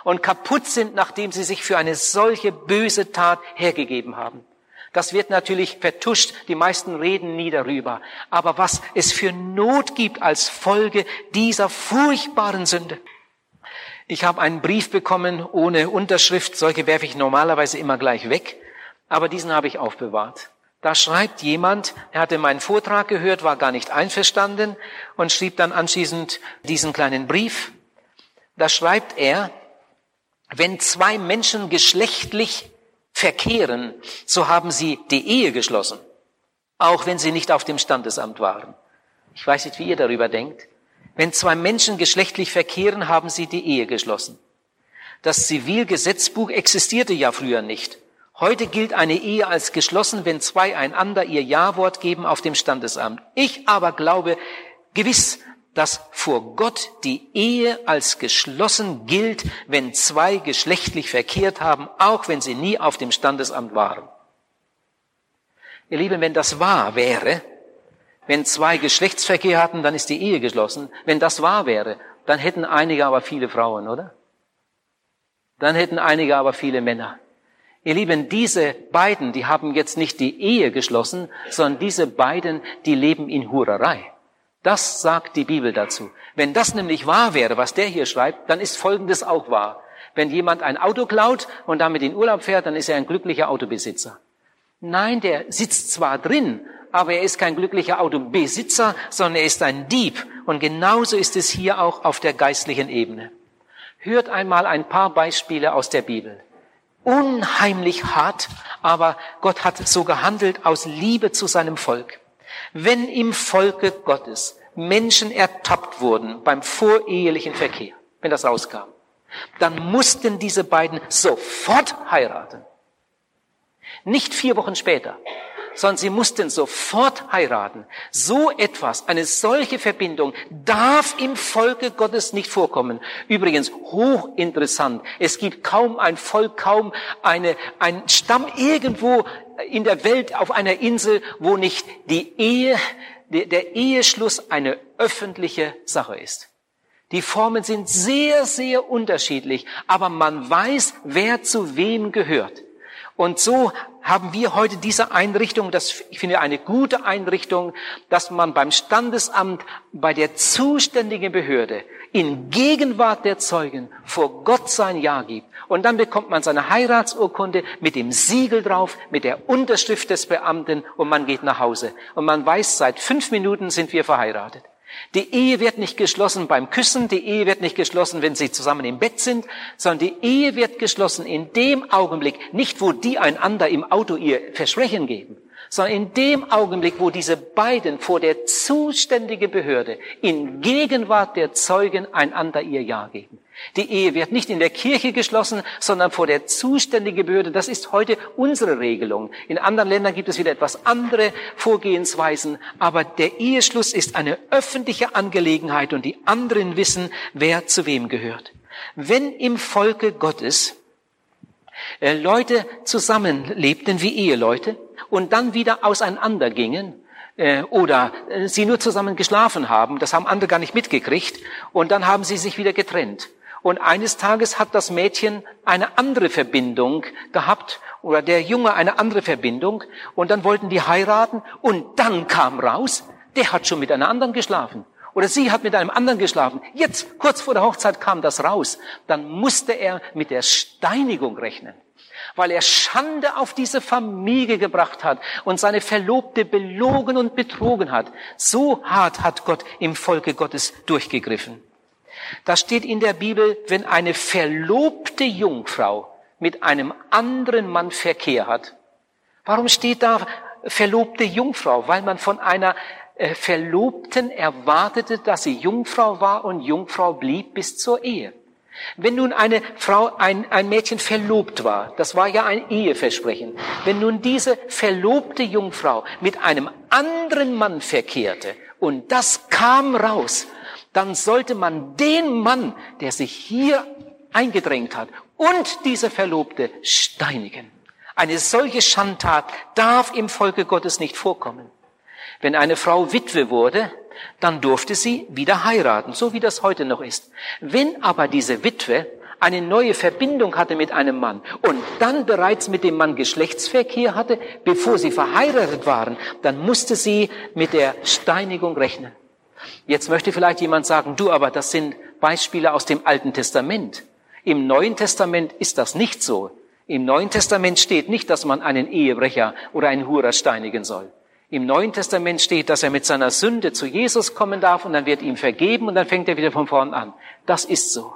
und kaputt sind, nachdem sie sich für eine solche böse Tat hergegeben haben. Das wird natürlich vertuscht, die meisten reden nie darüber. Aber was es für Not gibt als Folge dieser furchtbaren Sünde. Ich habe einen Brief bekommen ohne Unterschrift, solche werfe ich normalerweise immer gleich weg, aber diesen habe ich aufbewahrt. Da schreibt jemand, er hatte meinen Vortrag gehört, war gar nicht einverstanden und schrieb dann anschließend diesen kleinen Brief. Da schreibt er, wenn zwei Menschen geschlechtlich verkehren, so haben sie die Ehe geschlossen, auch wenn sie nicht auf dem Standesamt waren. Ich weiß nicht, wie ihr darüber denkt. Wenn zwei Menschen geschlechtlich verkehren, haben sie die Ehe geschlossen. Das Zivilgesetzbuch existierte ja früher nicht. Heute gilt eine Ehe als geschlossen, wenn zwei einander ihr Ja-Wort geben auf dem Standesamt. Ich aber glaube gewiss, dass vor Gott die Ehe als geschlossen gilt, wenn zwei geschlechtlich verkehrt haben, auch wenn sie nie auf dem Standesamt waren. Ihr Lieben, wenn das wahr wäre, wenn zwei Geschlechtsverkehr hatten, dann ist die Ehe geschlossen. Wenn das wahr wäre, dann hätten einige aber viele Frauen, oder? Dann hätten einige aber viele Männer. Ihr Lieben, diese beiden, die haben jetzt nicht die Ehe geschlossen, sondern diese beiden, die leben in Hurerei. Das sagt die Bibel dazu. Wenn das nämlich wahr wäre, was der hier schreibt, dann ist Folgendes auch wahr. Wenn jemand ein Auto klaut und damit in Urlaub fährt, dann ist er ein glücklicher Autobesitzer. Nein, der sitzt zwar drin, aber er ist kein glücklicher Autobesitzer, sondern er ist ein Dieb. Und genauso ist es hier auch auf der geistlichen Ebene. Hört einmal ein paar Beispiele aus der Bibel. Unheimlich hart, aber Gott hat so gehandelt aus Liebe zu seinem Volk. Wenn im Volke Gottes Menschen ertappt wurden beim vorehelichen Verkehr, wenn das rauskam, dann mussten diese beiden sofort heiraten. Nicht vier Wochen später, sondern sie mussten sofort heiraten. So etwas, eine solche Verbindung darf im Volke Gottes nicht vorkommen. Übrigens, hochinteressant. Es gibt kaum ein Volk, kaum eine, ein Stamm irgendwo in der Welt auf einer Insel, wo nicht die Ehe, der Eheschluss eine öffentliche Sache ist. Die Formen sind sehr, sehr unterschiedlich, aber man weiß, wer zu wem gehört. Und so haben wir heute diese Einrichtung, das ich finde eine gute Einrichtung, dass man beim Standesamt bei der zuständigen Behörde in Gegenwart der Zeugen vor Gott sein Ja gibt. Und dann bekommt man seine Heiratsurkunde mit dem Siegel drauf, mit der Unterschrift des Beamten und man geht nach Hause. Und man weiß, seit fünf Minuten sind wir verheiratet. Die Ehe wird nicht geschlossen beim Küssen, die Ehe wird nicht geschlossen, wenn sie zusammen im Bett sind, sondern die Ehe wird geschlossen in dem Augenblick, nicht wo die einander im Auto ihr Versprechen geben, sondern in dem Augenblick, wo diese beiden vor der zuständigen Behörde in Gegenwart der Zeugen einander ihr Ja geben. Die Ehe wird nicht in der Kirche geschlossen, sondern vor der zuständigen Behörde. Das ist heute unsere Regelung. In anderen Ländern gibt es wieder etwas andere Vorgehensweisen, aber der Eheschluss ist eine öffentliche Angelegenheit und die anderen wissen, wer zu wem gehört. Wenn im Volke Gottes äh, Leute zusammenlebten wie Eheleute und dann wieder auseinandergingen, äh, oder äh, sie nur zusammen geschlafen haben, das haben andere gar nicht mitgekriegt, und dann haben sie sich wieder getrennt. Und eines Tages hat das Mädchen eine andere Verbindung gehabt oder der Junge eine andere Verbindung und dann wollten die heiraten und dann kam raus, der hat schon mit einer anderen geschlafen. Oder sie hat mit einem anderen geschlafen. Jetzt, kurz vor der Hochzeit kam das raus. Dann musste er mit der Steinigung rechnen weil er Schande auf diese Familie gebracht hat und seine Verlobte belogen und betrogen hat. So hart hat Gott im Volke Gottes durchgegriffen. Da steht in der Bibel, wenn eine verlobte Jungfrau mit einem anderen Mann Verkehr hat. Warum steht da verlobte Jungfrau? Weil man von einer äh, Verlobten erwartete, dass sie Jungfrau war und Jungfrau blieb bis zur Ehe. Wenn nun eine Frau, ein, ein Mädchen verlobt war, das war ja ein Eheversprechen, wenn nun diese verlobte Jungfrau mit einem anderen Mann verkehrte und das kam raus, dann sollte man den Mann, der sich hier eingedrängt hat und diese Verlobte steinigen. Eine solche Schandtat darf im Volke Gottes nicht vorkommen. Wenn eine Frau Witwe wurde, dann durfte sie wieder heiraten, so wie das heute noch ist. Wenn aber diese Witwe eine neue Verbindung hatte mit einem Mann und dann bereits mit dem Mann Geschlechtsverkehr hatte, bevor sie verheiratet waren, dann musste sie mit der Steinigung rechnen. Jetzt möchte vielleicht jemand sagen, du, aber das sind Beispiele aus dem Alten Testament. Im Neuen Testament ist das nicht so. Im Neuen Testament steht nicht, dass man einen Ehebrecher oder einen Hurer steinigen soll. Im Neuen Testament steht, dass er mit seiner Sünde zu Jesus kommen darf und dann wird ihm vergeben und dann fängt er wieder von vorn an. Das ist so.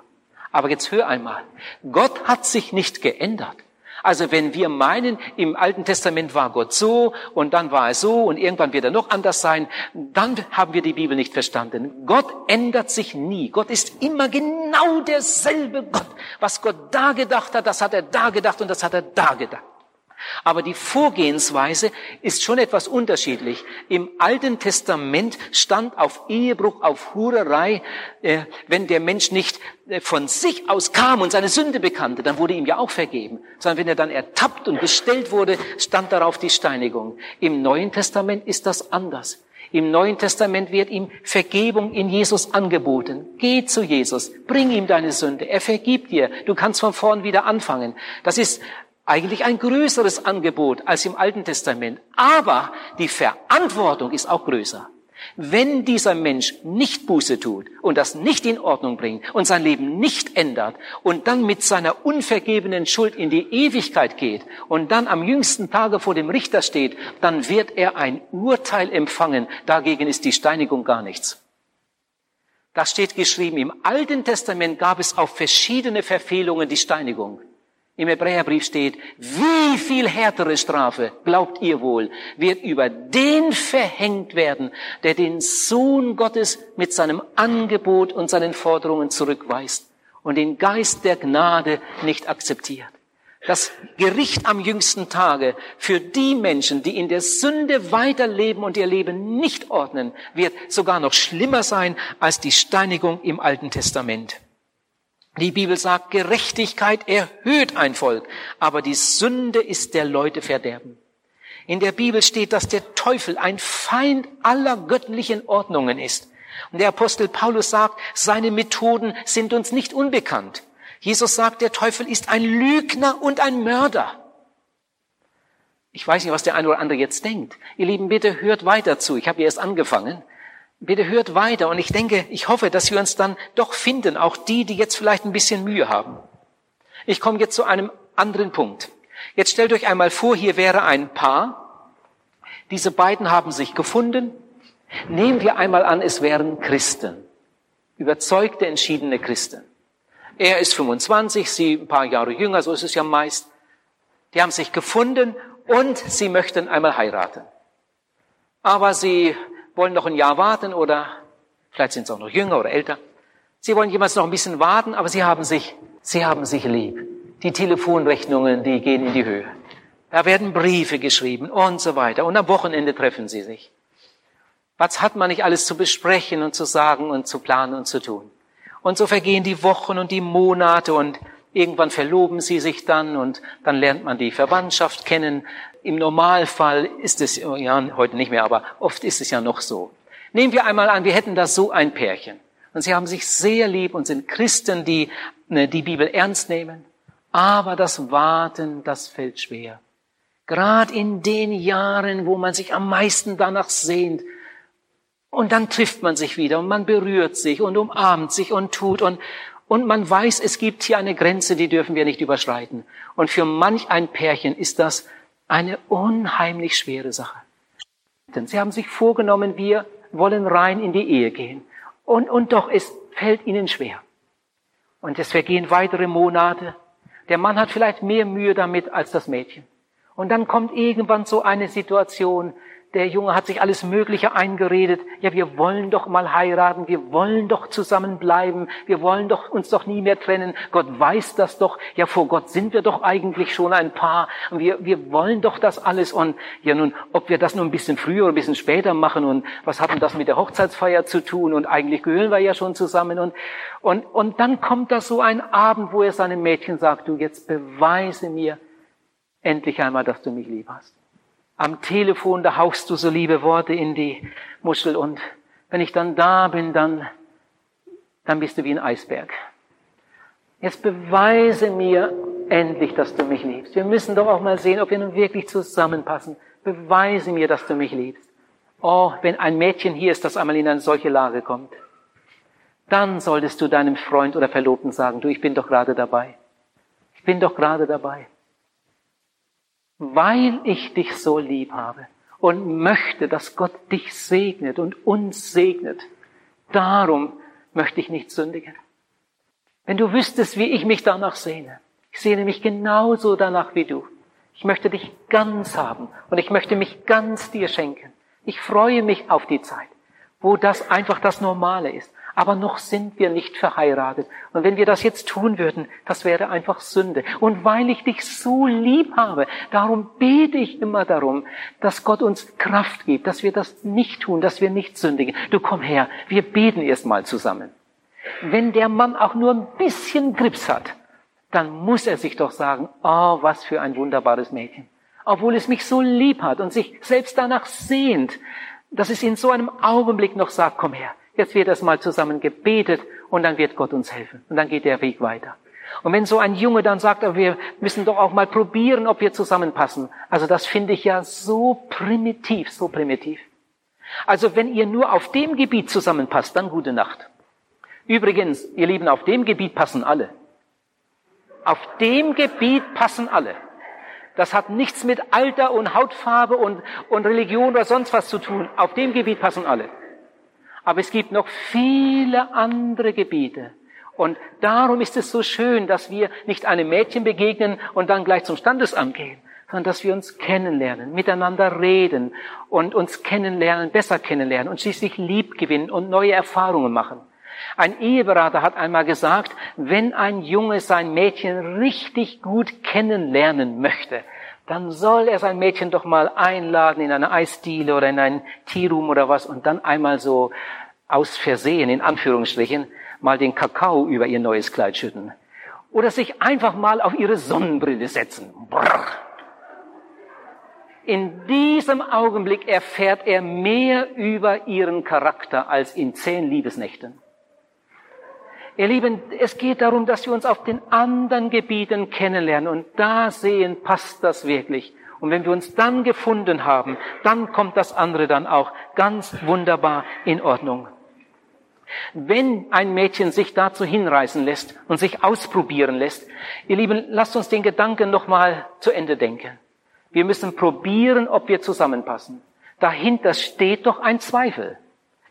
Aber jetzt hör einmal. Gott hat sich nicht geändert. Also wenn wir meinen, im Alten Testament war Gott so und dann war er so und irgendwann wird er noch anders sein, dann haben wir die Bibel nicht verstanden. Gott ändert sich nie. Gott ist immer genau derselbe Gott. Was Gott da gedacht hat, das hat er da gedacht und das hat er da gedacht. Aber die Vorgehensweise ist schon etwas unterschiedlich. Im Alten Testament stand auf Ehebruch, auf Hurerei, äh, wenn der Mensch nicht äh, von sich aus kam und seine Sünde bekannte, dann wurde ihm ja auch vergeben. Sondern wenn er dann ertappt und gestellt wurde, stand darauf die Steinigung. Im Neuen Testament ist das anders. Im Neuen Testament wird ihm Vergebung in Jesus angeboten. Geh zu Jesus, bring ihm deine Sünde, er vergibt dir, du kannst von vorn wieder anfangen. Das ist eigentlich ein größeres Angebot als im Alten Testament. Aber die Verantwortung ist auch größer. Wenn dieser Mensch nicht Buße tut und das nicht in Ordnung bringt und sein Leben nicht ändert und dann mit seiner unvergebenen Schuld in die Ewigkeit geht und dann am jüngsten Tage vor dem Richter steht, dann wird er ein Urteil empfangen. Dagegen ist die Steinigung gar nichts. Das steht geschrieben. Im Alten Testament gab es auf verschiedene Verfehlungen die Steinigung. Im Hebräerbrief steht, wie viel härtere Strafe, glaubt ihr wohl, wird über den verhängt werden, der den Sohn Gottes mit seinem Angebot und seinen Forderungen zurückweist und den Geist der Gnade nicht akzeptiert. Das Gericht am jüngsten Tage für die Menschen, die in der Sünde weiterleben und ihr Leben nicht ordnen, wird sogar noch schlimmer sein als die Steinigung im Alten Testament. Die Bibel sagt, Gerechtigkeit erhöht ein Volk, aber die Sünde ist der Leute Verderben. In der Bibel steht, dass der Teufel ein Feind aller göttlichen Ordnungen ist. Und der Apostel Paulus sagt, seine Methoden sind uns nicht unbekannt. Jesus sagt, der Teufel ist ein Lügner und ein Mörder. Ich weiß nicht, was der eine oder andere jetzt denkt. Ihr Lieben, bitte hört weiter zu. Ich habe erst angefangen. Bitte hört weiter und ich denke, ich hoffe, dass wir uns dann doch finden, auch die, die jetzt vielleicht ein bisschen Mühe haben. Ich komme jetzt zu einem anderen Punkt. Jetzt stellt euch einmal vor, hier wäre ein Paar. Diese beiden haben sich gefunden. Nehmen wir einmal an, es wären Christen. Überzeugte, entschiedene Christen. Er ist 25, sie ein paar Jahre jünger, so ist es ja meist. Die haben sich gefunden und sie möchten einmal heiraten. Aber sie wollen noch ein Jahr warten oder vielleicht sind sie auch noch jünger oder älter. Sie wollen jemals noch ein bisschen warten, aber sie haben sich, sie haben sich lieb. Die Telefonrechnungen, die gehen in die Höhe. Da werden Briefe geschrieben und so weiter. Und am Wochenende treffen sie sich. Was hat man nicht alles zu besprechen und zu sagen und zu planen und zu tun? Und so vergehen die Wochen und die Monate und irgendwann verloben sie sich dann und dann lernt man die Verwandtschaft kennen. Im Normalfall ist es, ja, heute nicht mehr, aber oft ist es ja noch so. Nehmen wir einmal an, wir hätten da so ein Pärchen. Und sie haben sich sehr lieb und sind Christen, die ne, die Bibel ernst nehmen. Aber das Warten, das fällt schwer. Gerade in den Jahren, wo man sich am meisten danach sehnt. Und dann trifft man sich wieder und man berührt sich und umarmt sich und tut und, und man weiß, es gibt hier eine Grenze, die dürfen wir nicht überschreiten. Und für manch ein Pärchen ist das eine unheimlich schwere Sache. Denn sie haben sich vorgenommen, wir wollen rein in die Ehe gehen. Und, und doch, es fällt ihnen schwer. Und es vergehen weitere Monate. Der Mann hat vielleicht mehr Mühe damit als das Mädchen. Und dann kommt irgendwann so eine Situation, der Junge hat sich alles Mögliche eingeredet. Ja, wir wollen doch mal heiraten, wir wollen doch zusammenbleiben, wir wollen doch uns doch nie mehr trennen. Gott weiß das doch. Ja, vor Gott sind wir doch eigentlich schon ein Paar. Und wir, wir wollen doch das alles. Und ja, nun, ob wir das nur ein bisschen früher oder ein bisschen später machen und was hat denn das mit der Hochzeitsfeier zu tun? Und eigentlich gehören wir ja schon zusammen. Und, und, und dann kommt da so ein Abend, wo er seinem Mädchen sagt, du jetzt beweise mir endlich einmal, dass du mich lieb hast am Telefon, da hauchst du so liebe Worte in die Muschel und wenn ich dann da bin, dann, dann bist du wie ein Eisberg. Jetzt beweise mir endlich, dass du mich liebst. Wir müssen doch auch mal sehen, ob wir nun wirklich zusammenpassen. Beweise mir, dass du mich liebst. Oh, wenn ein Mädchen hier ist, das einmal in eine solche Lage kommt, dann solltest du deinem Freund oder Verlobten sagen, du, ich bin doch gerade dabei. Ich bin doch gerade dabei weil ich dich so lieb habe und möchte, dass Gott dich segnet und uns segnet. Darum möchte ich nicht sündigen. Wenn du wüsstest, wie ich mich danach sehne, ich sehne mich genauso danach wie du. Ich möchte dich ganz haben und ich möchte mich ganz dir schenken. Ich freue mich auf die Zeit, wo das einfach das Normale ist aber noch sind wir nicht verheiratet. Und wenn wir das jetzt tun würden, das wäre einfach Sünde. Und weil ich dich so lieb habe, darum bete ich immer darum, dass Gott uns Kraft gibt, dass wir das nicht tun, dass wir nicht sündigen. Du komm her, wir beten erst mal zusammen. Wenn der Mann auch nur ein bisschen Grips hat, dann muss er sich doch sagen, oh, was für ein wunderbares Mädchen. Obwohl es mich so lieb hat und sich selbst danach sehnt, dass es in so einem Augenblick noch sagt, komm her, Jetzt wird das mal zusammen gebetet und dann wird Gott uns helfen. Und dann geht der Weg weiter. Und wenn so ein Junge dann sagt, wir müssen doch auch mal probieren, ob wir zusammenpassen. Also das finde ich ja so primitiv, so primitiv. Also wenn ihr nur auf dem Gebiet zusammenpasst, dann gute Nacht. Übrigens, ihr Lieben, auf dem Gebiet passen alle. Auf dem Gebiet passen alle. Das hat nichts mit Alter und Hautfarbe und, und Religion oder sonst was zu tun. Auf dem Gebiet passen alle. Aber es gibt noch viele andere Gebiete. Und darum ist es so schön, dass wir nicht einem Mädchen begegnen und dann gleich zum Standesamt gehen, sondern dass wir uns kennenlernen, miteinander reden und uns kennenlernen, besser kennenlernen und schließlich lieb gewinnen und neue Erfahrungen machen. Ein Eheberater hat einmal gesagt, wenn ein Junge sein Mädchen richtig gut kennenlernen möchte, dann soll er sein Mädchen doch mal einladen in eine Eisdiele oder in ein Teeroom oder was und dann einmal so aus Versehen, in Anführungsstrichen, mal den Kakao über ihr neues Kleid schütten. Oder sich einfach mal auf ihre Sonnenbrille setzen. Brrr. In diesem Augenblick erfährt er mehr über ihren Charakter als in zehn Liebesnächten. Ihr Lieben, es geht darum, dass wir uns auf den anderen Gebieten kennenlernen und da sehen, passt das wirklich. Und wenn wir uns dann gefunden haben, dann kommt das andere dann auch ganz wunderbar in Ordnung. Wenn ein Mädchen sich dazu hinreißen lässt und sich ausprobieren lässt, ihr Lieben, lasst uns den Gedanken nochmal zu Ende denken. Wir müssen probieren, ob wir zusammenpassen. Dahinter steht doch ein Zweifel.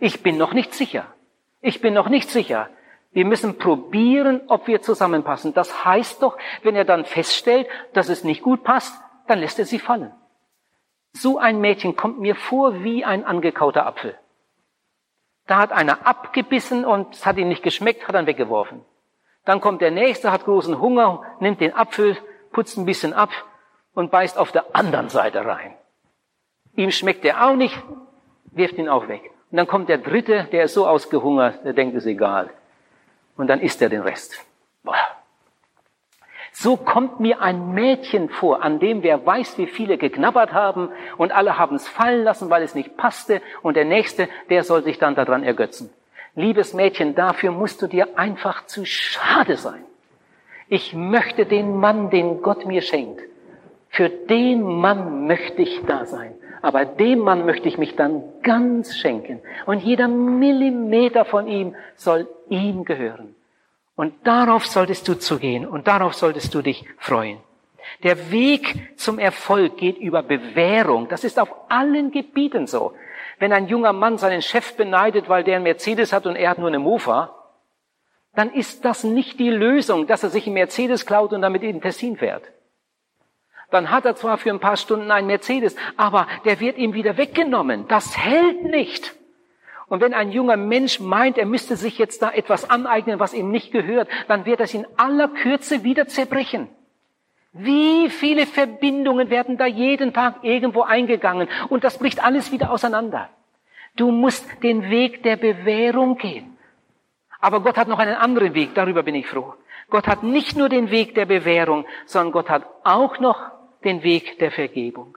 Ich bin noch nicht sicher. Ich bin noch nicht sicher. Wir müssen probieren, ob wir zusammenpassen. Das heißt doch, wenn er dann feststellt, dass es nicht gut passt, dann lässt er sie fallen. So ein Mädchen kommt mir vor wie ein angekauter Apfel. Da hat einer abgebissen und es hat ihm nicht geschmeckt, hat er weggeworfen. Dann kommt der nächste, hat großen Hunger, nimmt den Apfel, putzt ein bisschen ab und beißt auf der anderen Seite rein. Ihm schmeckt er auch nicht, wirft ihn auch weg. Und dann kommt der dritte, der ist so ausgehungert, der denkt, es egal und dann isst er den Rest. Boah. So kommt mir ein Mädchen vor, an dem wer weiß, wie viele geknabbert haben und alle haben es fallen lassen, weil es nicht passte und der Nächste, der soll sich dann daran ergötzen. Liebes Mädchen, dafür musst du dir einfach zu schade sein. Ich möchte den Mann, den Gott mir schenkt, für den Mann möchte ich da sein. Aber dem Mann möchte ich mich dann ganz schenken. Und jeder Millimeter von ihm soll ihm gehören. Und darauf solltest du zugehen und darauf solltest du dich freuen. Der Weg zum Erfolg geht über Bewährung. Das ist auf allen Gebieten so. Wenn ein junger Mann seinen Chef beneidet, weil der einen Mercedes hat und er hat nur eine Mofa, dann ist das nicht die Lösung, dass er sich einen Mercedes klaut und damit in Tessin fährt. Dann hat er zwar für ein paar Stunden einen Mercedes, aber der wird ihm wieder weggenommen. Das hält nicht. Und wenn ein junger Mensch meint, er müsste sich jetzt da etwas aneignen, was ihm nicht gehört, dann wird es in aller Kürze wieder zerbrechen. Wie viele Verbindungen werden da jeden Tag irgendwo eingegangen und das bricht alles wieder auseinander. Du musst den Weg der Bewährung gehen. Aber Gott hat noch einen anderen Weg, darüber bin ich froh. Gott hat nicht nur den Weg der Bewährung, sondern Gott hat auch noch den Weg der Vergebung.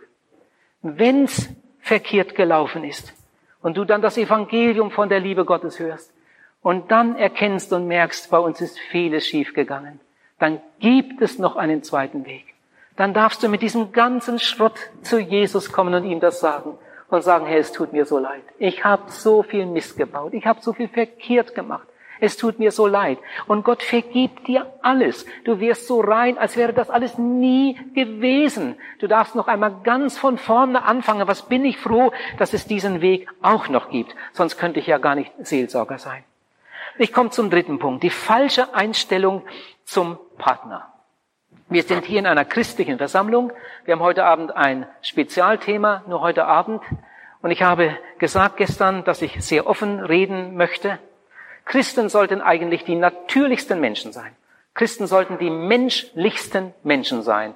Wenn's verkehrt gelaufen ist und du dann das Evangelium von der Liebe Gottes hörst und dann erkennst und merkst, bei uns ist vieles schiefgegangen, dann gibt es noch einen zweiten Weg. Dann darfst du mit diesem ganzen Schrott zu Jesus kommen und ihm das sagen und sagen, Herr, es tut mir so leid. Ich habe so viel Mist gebaut. Ich habe so viel verkehrt gemacht. Es tut mir so leid. Und Gott vergibt dir alles. Du wirst so rein, als wäre das alles nie gewesen. Du darfst noch einmal ganz von vorne anfangen. Was bin ich froh, dass es diesen Weg auch noch gibt. Sonst könnte ich ja gar nicht Seelsorger sein. Ich komme zum dritten Punkt. Die falsche Einstellung zum Partner. Wir sind hier in einer christlichen Versammlung. Wir haben heute Abend ein Spezialthema, nur heute Abend. Und ich habe gesagt gestern, dass ich sehr offen reden möchte. Christen sollten eigentlich die natürlichsten Menschen sein. Christen sollten die menschlichsten Menschen sein.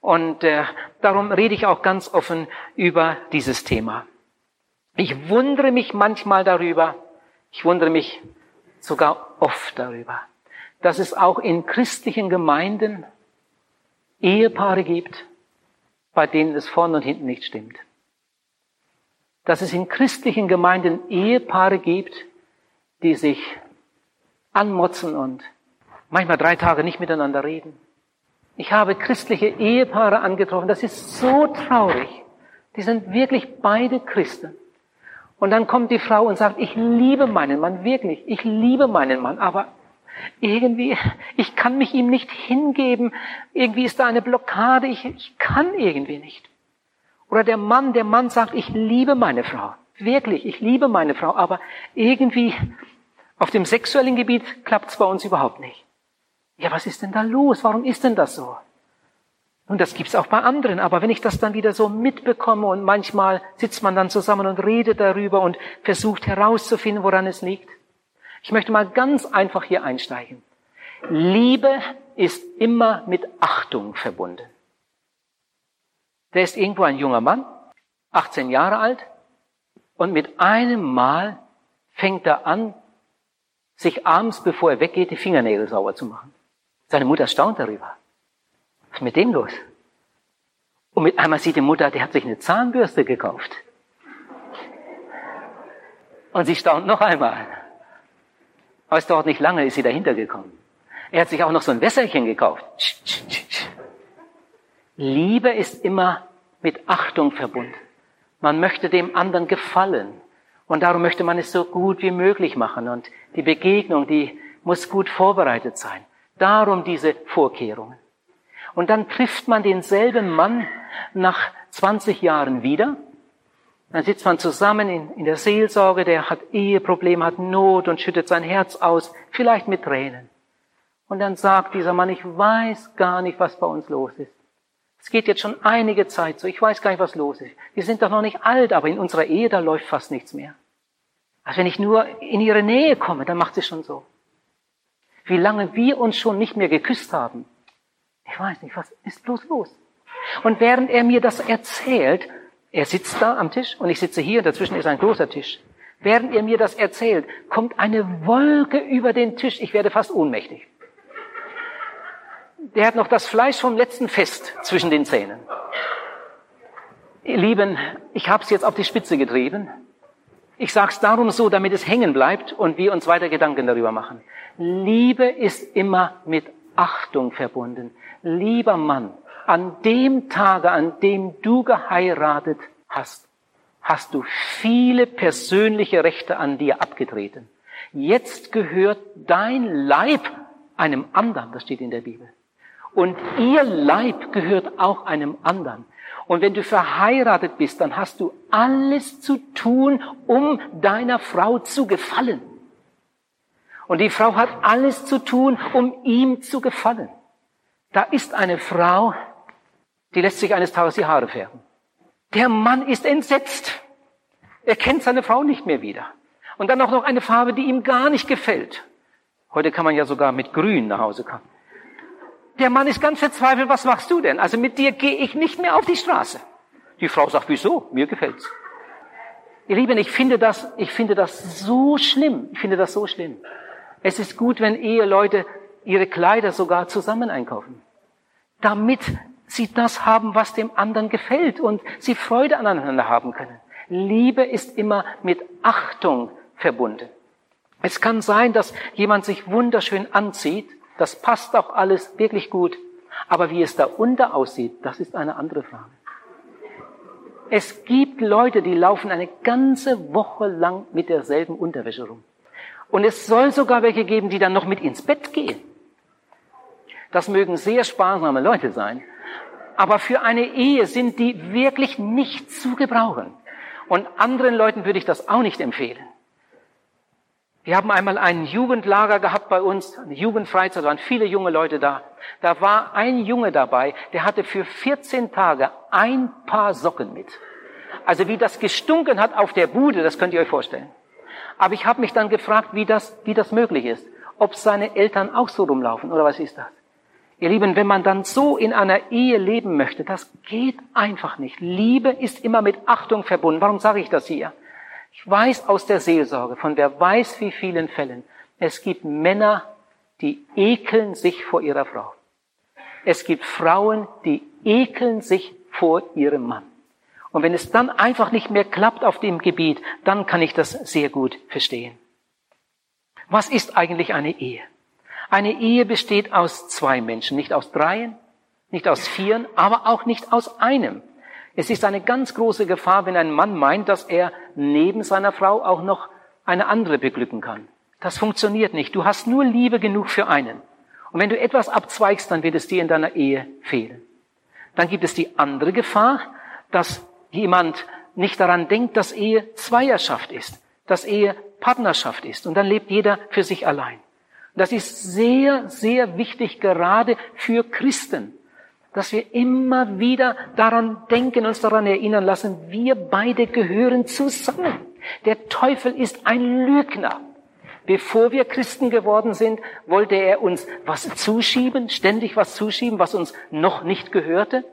Und äh, darum rede ich auch ganz offen über dieses Thema. Ich wundere mich manchmal darüber, ich wundere mich sogar oft darüber, dass es auch in christlichen Gemeinden Ehepaare gibt, bei denen es vorne und hinten nicht stimmt. Dass es in christlichen Gemeinden Ehepaare gibt, die sich anmotzen und manchmal drei Tage nicht miteinander reden. Ich habe christliche Ehepaare angetroffen, das ist so traurig. Die sind wirklich beide Christen. Und dann kommt die Frau und sagt, ich liebe meinen Mann wirklich, ich liebe meinen Mann, aber irgendwie, ich kann mich ihm nicht hingeben, irgendwie ist da eine Blockade, ich, ich kann irgendwie nicht. Oder der Mann, der Mann sagt, ich liebe meine Frau, wirklich, ich liebe meine Frau, aber irgendwie auf dem sexuellen Gebiet klappt es bei uns überhaupt nicht. Ja, was ist denn da los? Warum ist denn das so? Und das gibt's auch bei anderen. Aber wenn ich das dann wieder so mitbekomme und manchmal sitzt man dann zusammen und redet darüber und versucht herauszufinden, woran es liegt. Ich möchte mal ganz einfach hier einsteigen. Liebe ist immer mit Achtung verbunden. Der ist irgendwo ein junger Mann, 18 Jahre alt, und mit einem Mal fängt er an, sich abends, bevor er weggeht, die Fingernägel sauber zu machen. Seine Mutter staunt darüber. Was ist mit dem los? Und mit einmal sieht die Mutter, der hat sich eine Zahnbürste gekauft. Und sie staunt noch einmal. Aber es dauert nicht lange, ist sie dahinter gekommen. Er hat sich auch noch so ein Wässerchen gekauft. Liebe ist immer mit Achtung verbunden. Man möchte dem anderen gefallen. Und darum möchte man es so gut wie möglich machen. Und die Begegnung, die muss gut vorbereitet sein. Darum diese Vorkehrungen. Und dann trifft man denselben Mann nach 20 Jahren wieder. Dann sitzt man zusammen in, in der Seelsorge, der hat Eheprobleme, hat Not und schüttet sein Herz aus, vielleicht mit Tränen. Und dann sagt dieser Mann, ich weiß gar nicht, was bei uns los ist. Es geht jetzt schon einige Zeit so, ich weiß gar nicht, was los ist. Wir sind doch noch nicht alt, aber in unserer Ehe, da läuft fast nichts mehr. Also wenn ich nur in ihre Nähe komme, dann macht sie schon so. Wie lange wir uns schon nicht mehr geküsst haben, ich weiß nicht, was ist bloß los? Und während er mir das erzählt, er sitzt da am Tisch und ich sitze hier, dazwischen ist ein großer Tisch. Während er mir das erzählt, kommt eine Wolke über den Tisch. Ich werde fast ohnmächtig. Der hat noch das Fleisch vom letzten Fest zwischen den Zähnen. Ihr Lieben, ich habe es jetzt auf die Spitze getrieben. Ich sage es darum so, damit es hängen bleibt und wir uns weiter Gedanken darüber machen. Liebe ist immer mit Achtung verbunden lieber Mann, an dem Tage, an dem du geheiratet hast, hast du viele persönliche Rechte an dir abgetreten. Jetzt gehört dein Leib einem anderen, das steht in der Bibel. Und ihr Leib gehört auch einem anderen. Und wenn du verheiratet bist, dann hast du alles zu tun, um deiner Frau zu gefallen. Und die Frau hat alles zu tun, um ihm zu gefallen. Da ist eine Frau, die lässt sich eines Tages die Haare färben. Der Mann ist entsetzt. Er kennt seine Frau nicht mehr wieder. Und dann auch noch eine Farbe, die ihm gar nicht gefällt. Heute kann man ja sogar mit Grün nach Hause kommen. Der Mann ist ganz verzweifelt, was machst du denn? Also mit dir gehe ich nicht mehr auf die Straße. Die Frau sagt, wieso? Mir gefällt's. Ihr Lieben, ich finde das, ich finde das so schlimm. Ich finde das so schlimm. Es ist gut, wenn Eheleute ihre Kleider sogar zusammen einkaufen, damit sie das haben, was dem anderen gefällt und sie Freude aneinander haben können. Liebe ist immer mit Achtung verbunden. Es kann sein, dass jemand sich wunderschön anzieht, das passt auch alles wirklich gut, aber wie es da unter aussieht, das ist eine andere Frage. Es gibt Leute, die laufen eine ganze Woche lang mit derselben Unterwäsche rum. Und es soll sogar welche geben, die dann noch mit ins Bett gehen. Das mögen sehr sparsame Leute sein. Aber für eine Ehe sind die wirklich nicht zu gebrauchen. Und anderen Leuten würde ich das auch nicht empfehlen. Wir haben einmal ein Jugendlager gehabt bei uns, eine Jugendfreizeit, da waren viele junge Leute da. Da war ein Junge dabei, der hatte für 14 Tage ein Paar Socken mit. Also wie das gestunken hat auf der Bude, das könnt ihr euch vorstellen. Aber ich habe mich dann gefragt, wie das, wie das möglich ist. Ob seine Eltern auch so rumlaufen oder was ist das? Ihr Lieben, wenn man dann so in einer Ehe leben möchte, das geht einfach nicht. Liebe ist immer mit Achtung verbunden. Warum sage ich das hier? Ich weiß aus der Seelsorge, von wer weiß wie vielen Fällen, es gibt Männer, die ekeln sich vor ihrer Frau. Es gibt Frauen, die ekeln sich vor ihrem Mann. Und wenn es dann einfach nicht mehr klappt auf dem Gebiet, dann kann ich das sehr gut verstehen. Was ist eigentlich eine Ehe? Eine Ehe besteht aus zwei Menschen, nicht aus dreien, nicht aus vieren, aber auch nicht aus einem. Es ist eine ganz große Gefahr, wenn ein Mann meint, dass er neben seiner Frau auch noch eine andere beglücken kann. Das funktioniert nicht. Du hast nur Liebe genug für einen. Und wenn du etwas abzweigst, dann wird es dir in deiner Ehe fehlen. Dann gibt es die andere Gefahr, dass jemand nicht daran denkt, dass Ehe Zweierschaft ist, dass Ehe Partnerschaft ist. Und dann lebt jeder für sich allein. Das ist sehr, sehr wichtig, gerade für Christen, dass wir immer wieder daran denken, uns daran erinnern lassen, wir beide gehören zusammen. Der Teufel ist ein Lügner. Bevor wir Christen geworden sind, wollte er uns was zuschieben, ständig was zuschieben, was uns noch nicht gehörte.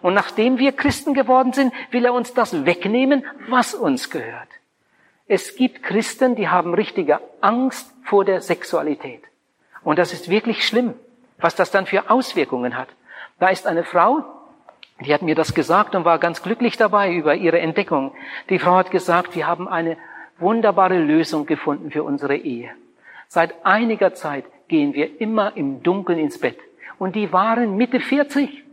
Und nachdem wir Christen geworden sind, will er uns das wegnehmen, was uns gehört. Es gibt Christen, die haben richtige Angst vor der Sexualität. Und das ist wirklich schlimm, was das dann für Auswirkungen hat. Da ist eine Frau, die hat mir das gesagt und war ganz glücklich dabei über ihre Entdeckung. Die Frau hat gesagt, wir haben eine wunderbare Lösung gefunden für unsere Ehe. Seit einiger Zeit gehen wir immer im Dunkeln ins Bett. Und die waren Mitte 40.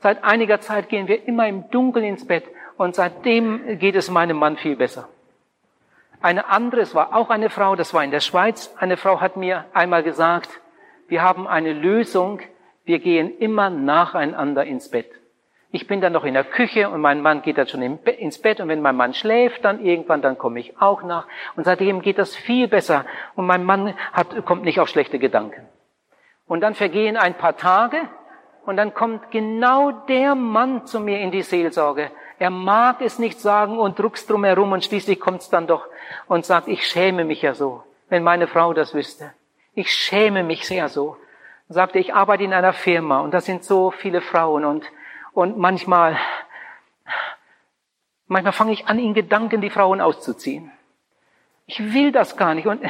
Seit einiger Zeit gehen wir immer im Dunkeln ins Bett. Und seitdem geht es meinem Mann viel besser. Eine andere, es war auch eine Frau, das war in der Schweiz, eine Frau hat mir einmal gesagt, wir haben eine Lösung, wir gehen immer nacheinander ins Bett. Ich bin dann noch in der Küche und mein Mann geht dann schon ins Bett und wenn mein Mann schläft, dann irgendwann, dann komme ich auch nach. Und seitdem geht das viel besser und mein Mann hat, kommt nicht auf schlechte Gedanken. Und dann vergehen ein paar Tage und dann kommt genau der Mann zu mir in die Seelsorge, er mag es nicht sagen und druckst drum herum und schließlich kommt es dann doch und sagt, ich schäme mich ja so, wenn meine Frau das wüsste. Ich schäme mich sehr so. Er sagte, ich arbeite in einer Firma und da sind so viele Frauen und, und manchmal, manchmal fange ich an, in Gedanken die Frauen auszuziehen. Ich will das gar nicht und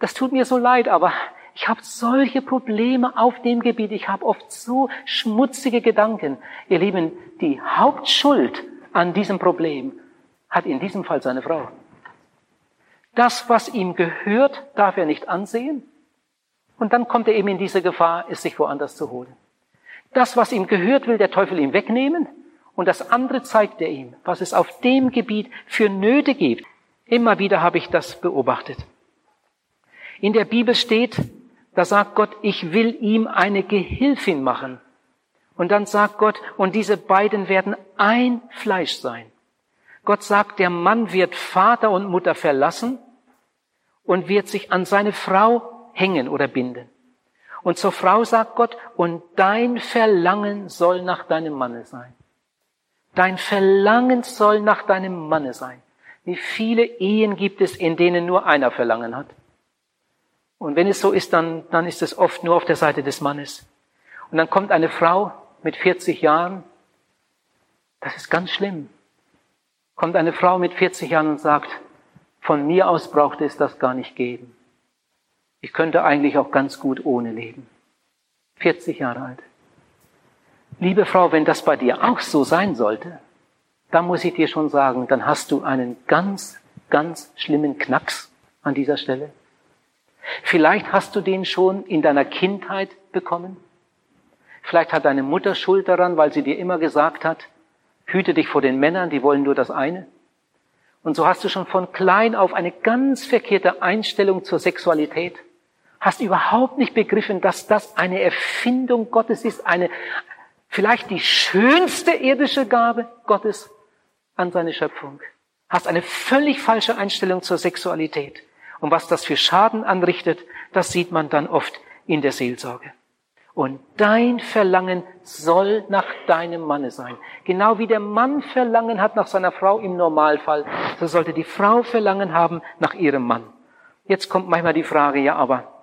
das tut mir so leid, aber ich habe solche Probleme auf dem Gebiet. Ich habe oft so schmutzige Gedanken. Ihr Lieben, die Hauptschuld an diesem Problem hat in diesem Fall seine Frau. Das, was ihm gehört, darf er nicht ansehen. Und dann kommt er eben in diese Gefahr, es sich woanders zu holen. Das, was ihm gehört, will der Teufel ihm wegnehmen. Und das andere zeigt er ihm, was es auf dem Gebiet für Nöte gibt. Immer wieder habe ich das beobachtet. In der Bibel steht, da sagt Gott, ich will ihm eine Gehilfin machen. Und dann sagt Gott, und diese beiden werden ein Fleisch sein. Gott sagt, der Mann wird Vater und Mutter verlassen und wird sich an seine Frau hängen oder binden. Und zur Frau sagt Gott, und dein Verlangen soll nach deinem Manne sein. Dein Verlangen soll nach deinem Manne sein. Wie viele Ehen gibt es, in denen nur einer Verlangen hat? Und wenn es so ist, dann, dann ist es oft nur auf der Seite des Mannes. Und dann kommt eine Frau mit 40 Jahren, das ist ganz schlimm. Kommt eine Frau mit 40 Jahren und sagt, von mir aus brauchte es das gar nicht geben. Ich könnte eigentlich auch ganz gut ohne leben. 40 Jahre alt. Liebe Frau, wenn das bei dir auch so sein sollte, dann muss ich dir schon sagen, dann hast du einen ganz, ganz schlimmen Knacks an dieser Stelle. Vielleicht hast du den schon in deiner Kindheit bekommen. Vielleicht hat deine Mutter Schuld daran, weil sie dir immer gesagt hat, hüte dich vor den Männern, die wollen nur das eine. Und so hast du schon von klein auf eine ganz verkehrte Einstellung zur Sexualität. Hast überhaupt nicht begriffen, dass das eine Erfindung Gottes ist, eine, vielleicht die schönste irdische Gabe Gottes an seine Schöpfung. Hast eine völlig falsche Einstellung zur Sexualität. Und was das für Schaden anrichtet, das sieht man dann oft in der Seelsorge. Und dein Verlangen soll nach deinem Manne sein. Genau wie der Mann Verlangen hat nach seiner Frau im Normalfall, so sollte die Frau Verlangen haben nach ihrem Mann. Jetzt kommt manchmal die Frage, ja, aber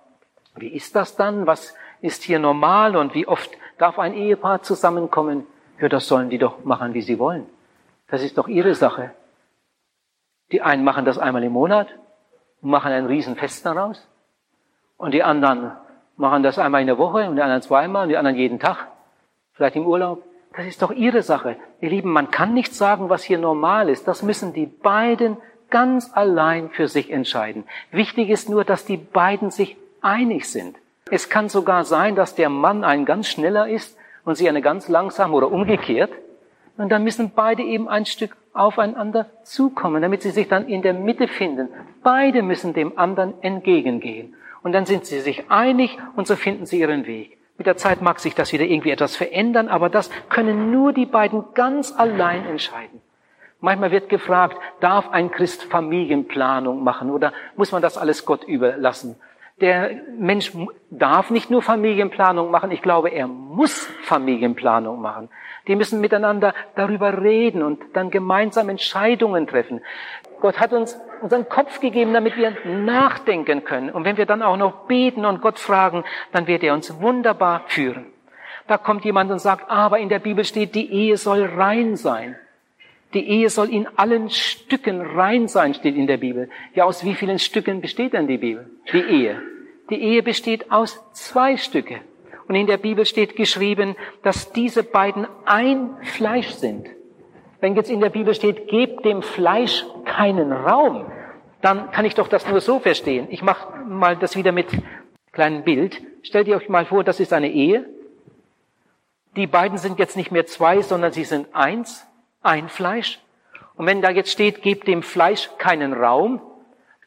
wie ist das dann? Was ist hier normal und wie oft darf ein Ehepaar zusammenkommen? Ja, das sollen die doch machen, wie sie wollen. Das ist doch ihre Sache. Die einen machen das einmal im Monat und machen ein Riesenfest daraus. Und die anderen machen das einmal in der Woche und die anderen zweimal und die anderen jeden Tag, vielleicht im Urlaub. Das ist doch ihre Sache. Ihr Lieben, man kann nicht sagen, was hier normal ist. Das müssen die beiden ganz allein für sich entscheiden. Wichtig ist nur, dass die beiden sich einig sind. Es kann sogar sein, dass der Mann ein ganz schneller ist und sie eine ganz langsam oder umgekehrt. Und dann müssen beide eben ein Stück aufeinander zukommen, damit sie sich dann in der Mitte finden. Beide müssen dem anderen entgegengehen. Und dann sind sie sich einig und so finden sie ihren Weg. Mit der Zeit mag sich das wieder irgendwie etwas verändern, aber das können nur die beiden ganz allein entscheiden. Manchmal wird gefragt, darf ein Christ Familienplanung machen oder muss man das alles Gott überlassen? Der Mensch darf nicht nur Familienplanung machen, ich glaube, er muss Familienplanung machen. Die müssen miteinander darüber reden und dann gemeinsam Entscheidungen treffen. Gott hat uns unseren Kopf gegeben, damit wir nachdenken können. Und wenn wir dann auch noch beten und Gott fragen, dann wird er uns wunderbar führen. Da kommt jemand und sagt, aber in der Bibel steht, die Ehe soll rein sein. Die Ehe soll in allen Stücken rein sein, steht in der Bibel. Ja, aus wie vielen Stücken besteht denn die Bibel? Die Ehe. Die Ehe besteht aus zwei Stücke. Und in der Bibel steht geschrieben, dass diese beiden ein Fleisch sind. Wenn jetzt in der Bibel steht, gebt dem Fleisch keinen Raum, dann kann ich doch das nur so verstehen. Ich mache mal das wieder mit kleinem Bild. Stellt ihr euch mal vor, das ist eine Ehe. Die beiden sind jetzt nicht mehr zwei, sondern sie sind eins ein Fleisch. Und wenn da jetzt steht, gebt dem Fleisch keinen Raum,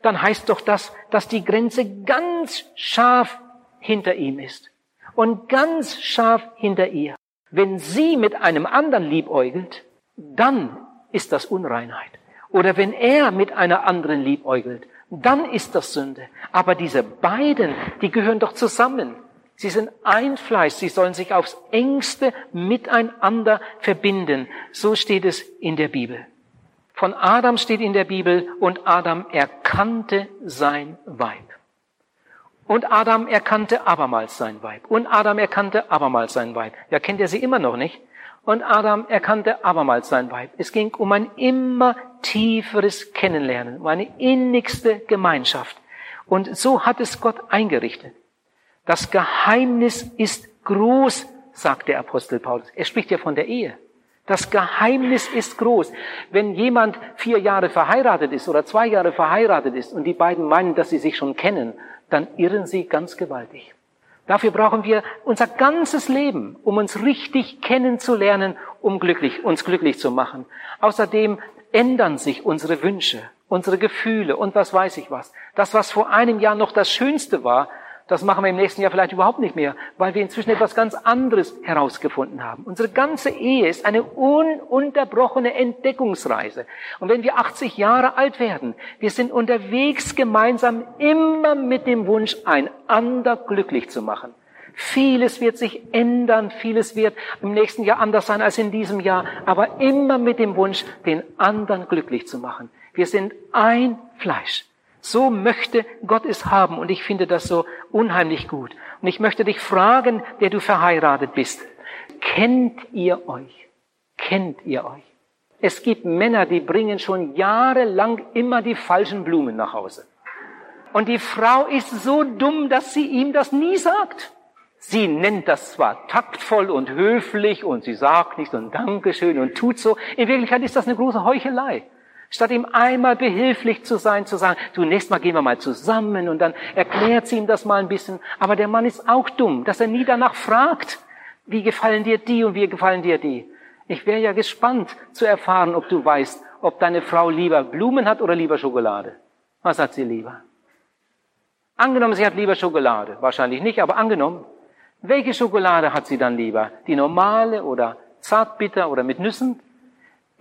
dann heißt doch das, dass die Grenze ganz scharf hinter ihm ist und ganz scharf hinter ihr. Wenn sie mit einem anderen liebäugelt, dann ist das Unreinheit. Oder wenn er mit einer anderen liebäugelt, dann ist das Sünde. Aber diese beiden, die gehören doch zusammen. Sie sind ein Fleisch, sie sollen sich aufs engste miteinander verbinden. So steht es in der Bibel. Von Adam steht in der Bibel, und Adam erkannte sein Weib. Und Adam erkannte abermals sein Weib. Und Adam erkannte abermals sein Weib. Ja, kennt er sie immer noch nicht? Und Adam erkannte abermals sein Weib. Es ging um ein immer tieferes Kennenlernen, um eine innigste Gemeinschaft. Und so hat es Gott eingerichtet. Das Geheimnis ist groß, sagt der Apostel Paulus. Er spricht ja von der Ehe. Das Geheimnis ist groß. Wenn jemand vier Jahre verheiratet ist oder zwei Jahre verheiratet ist und die beiden meinen, dass sie sich schon kennen, dann irren sie ganz gewaltig. Dafür brauchen wir unser ganzes Leben, um uns richtig kennenzulernen, um glücklich, uns glücklich zu machen. Außerdem ändern sich unsere Wünsche, unsere Gefühle und was weiß ich was. Das, was vor einem Jahr noch das Schönste war, das machen wir im nächsten Jahr vielleicht überhaupt nicht mehr, weil wir inzwischen etwas ganz anderes herausgefunden haben. Unsere ganze Ehe ist eine ununterbrochene Entdeckungsreise. Und wenn wir 80 Jahre alt werden, wir sind unterwegs gemeinsam immer mit dem Wunsch, einander glücklich zu machen. Vieles wird sich ändern, vieles wird im nächsten Jahr anders sein als in diesem Jahr, aber immer mit dem Wunsch, den anderen glücklich zu machen. Wir sind ein Fleisch. So möchte Gott es haben und ich finde das so unheimlich gut. Und ich möchte dich fragen, der du verheiratet bist, kennt ihr euch? Kennt ihr euch? Es gibt Männer, die bringen schon jahrelang immer die falschen Blumen nach Hause. Und die Frau ist so dumm, dass sie ihm das nie sagt. Sie nennt das zwar taktvoll und höflich und sie sagt nicht und Dankeschön und tut so. In Wirklichkeit ist das eine große Heuchelei. Statt ihm einmal behilflich zu sein, zu sagen, du, nächstes Mal gehen wir mal zusammen und dann erklärt sie ihm das mal ein bisschen. Aber der Mann ist auch dumm, dass er nie danach fragt, wie gefallen dir die und wie gefallen dir die. Ich wäre ja gespannt zu erfahren, ob du weißt, ob deine Frau lieber Blumen hat oder lieber Schokolade. Was hat sie lieber? Angenommen, sie hat lieber Schokolade. Wahrscheinlich nicht, aber angenommen. Welche Schokolade hat sie dann lieber? Die normale oder zartbitter oder mit Nüssen?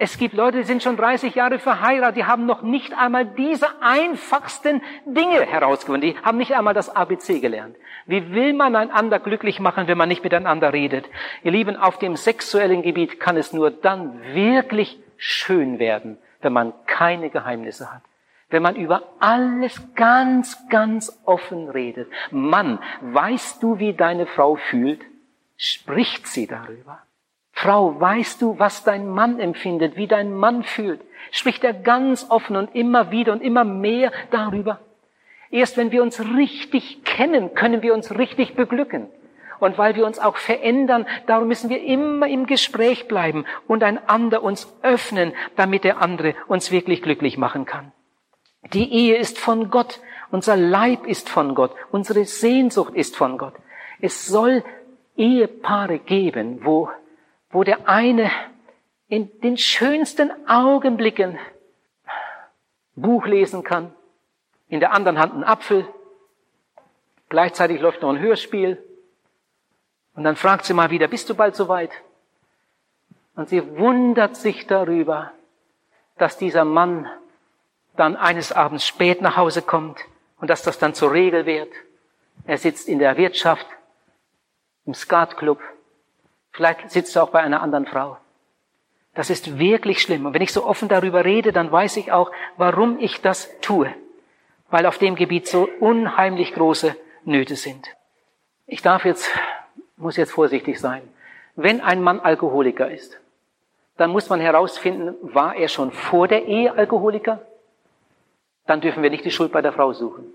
Es gibt Leute, die sind schon 30 Jahre verheiratet, die haben noch nicht einmal diese einfachsten Dinge herausgefunden. Die haben nicht einmal das ABC gelernt. Wie will man einander glücklich machen, wenn man nicht miteinander redet? Ihr Lieben, auf dem sexuellen Gebiet kann es nur dann wirklich schön werden, wenn man keine Geheimnisse hat. Wenn man über alles ganz, ganz offen redet. Mann, weißt du, wie deine Frau fühlt? Spricht sie darüber? Frau, weißt du, was dein Mann empfindet, wie dein Mann fühlt? Spricht er ganz offen und immer wieder und immer mehr darüber? Erst wenn wir uns richtig kennen, können wir uns richtig beglücken. Und weil wir uns auch verändern, darum müssen wir immer im Gespräch bleiben und einander uns öffnen, damit der andere uns wirklich glücklich machen kann. Die Ehe ist von Gott, unser Leib ist von Gott, unsere Sehnsucht ist von Gott. Es soll Ehepaare geben, wo wo der eine in den schönsten Augenblicken Buch lesen kann, in der anderen Hand einen Apfel, gleichzeitig läuft noch ein Hörspiel und dann fragt sie mal wieder, bist du bald soweit? Und sie wundert sich darüber, dass dieser Mann dann eines Abends spät nach Hause kommt und dass das dann zur Regel wird. Er sitzt in der Wirtschaft, im Skatclub, vielleicht sitzt er auch bei einer anderen Frau. Das ist wirklich schlimm. Und wenn ich so offen darüber rede, dann weiß ich auch, warum ich das tue. Weil auf dem Gebiet so unheimlich große Nöte sind. Ich darf jetzt, muss jetzt vorsichtig sein. Wenn ein Mann Alkoholiker ist, dann muss man herausfinden, war er schon vor der Ehe Alkoholiker? Dann dürfen wir nicht die Schuld bei der Frau suchen.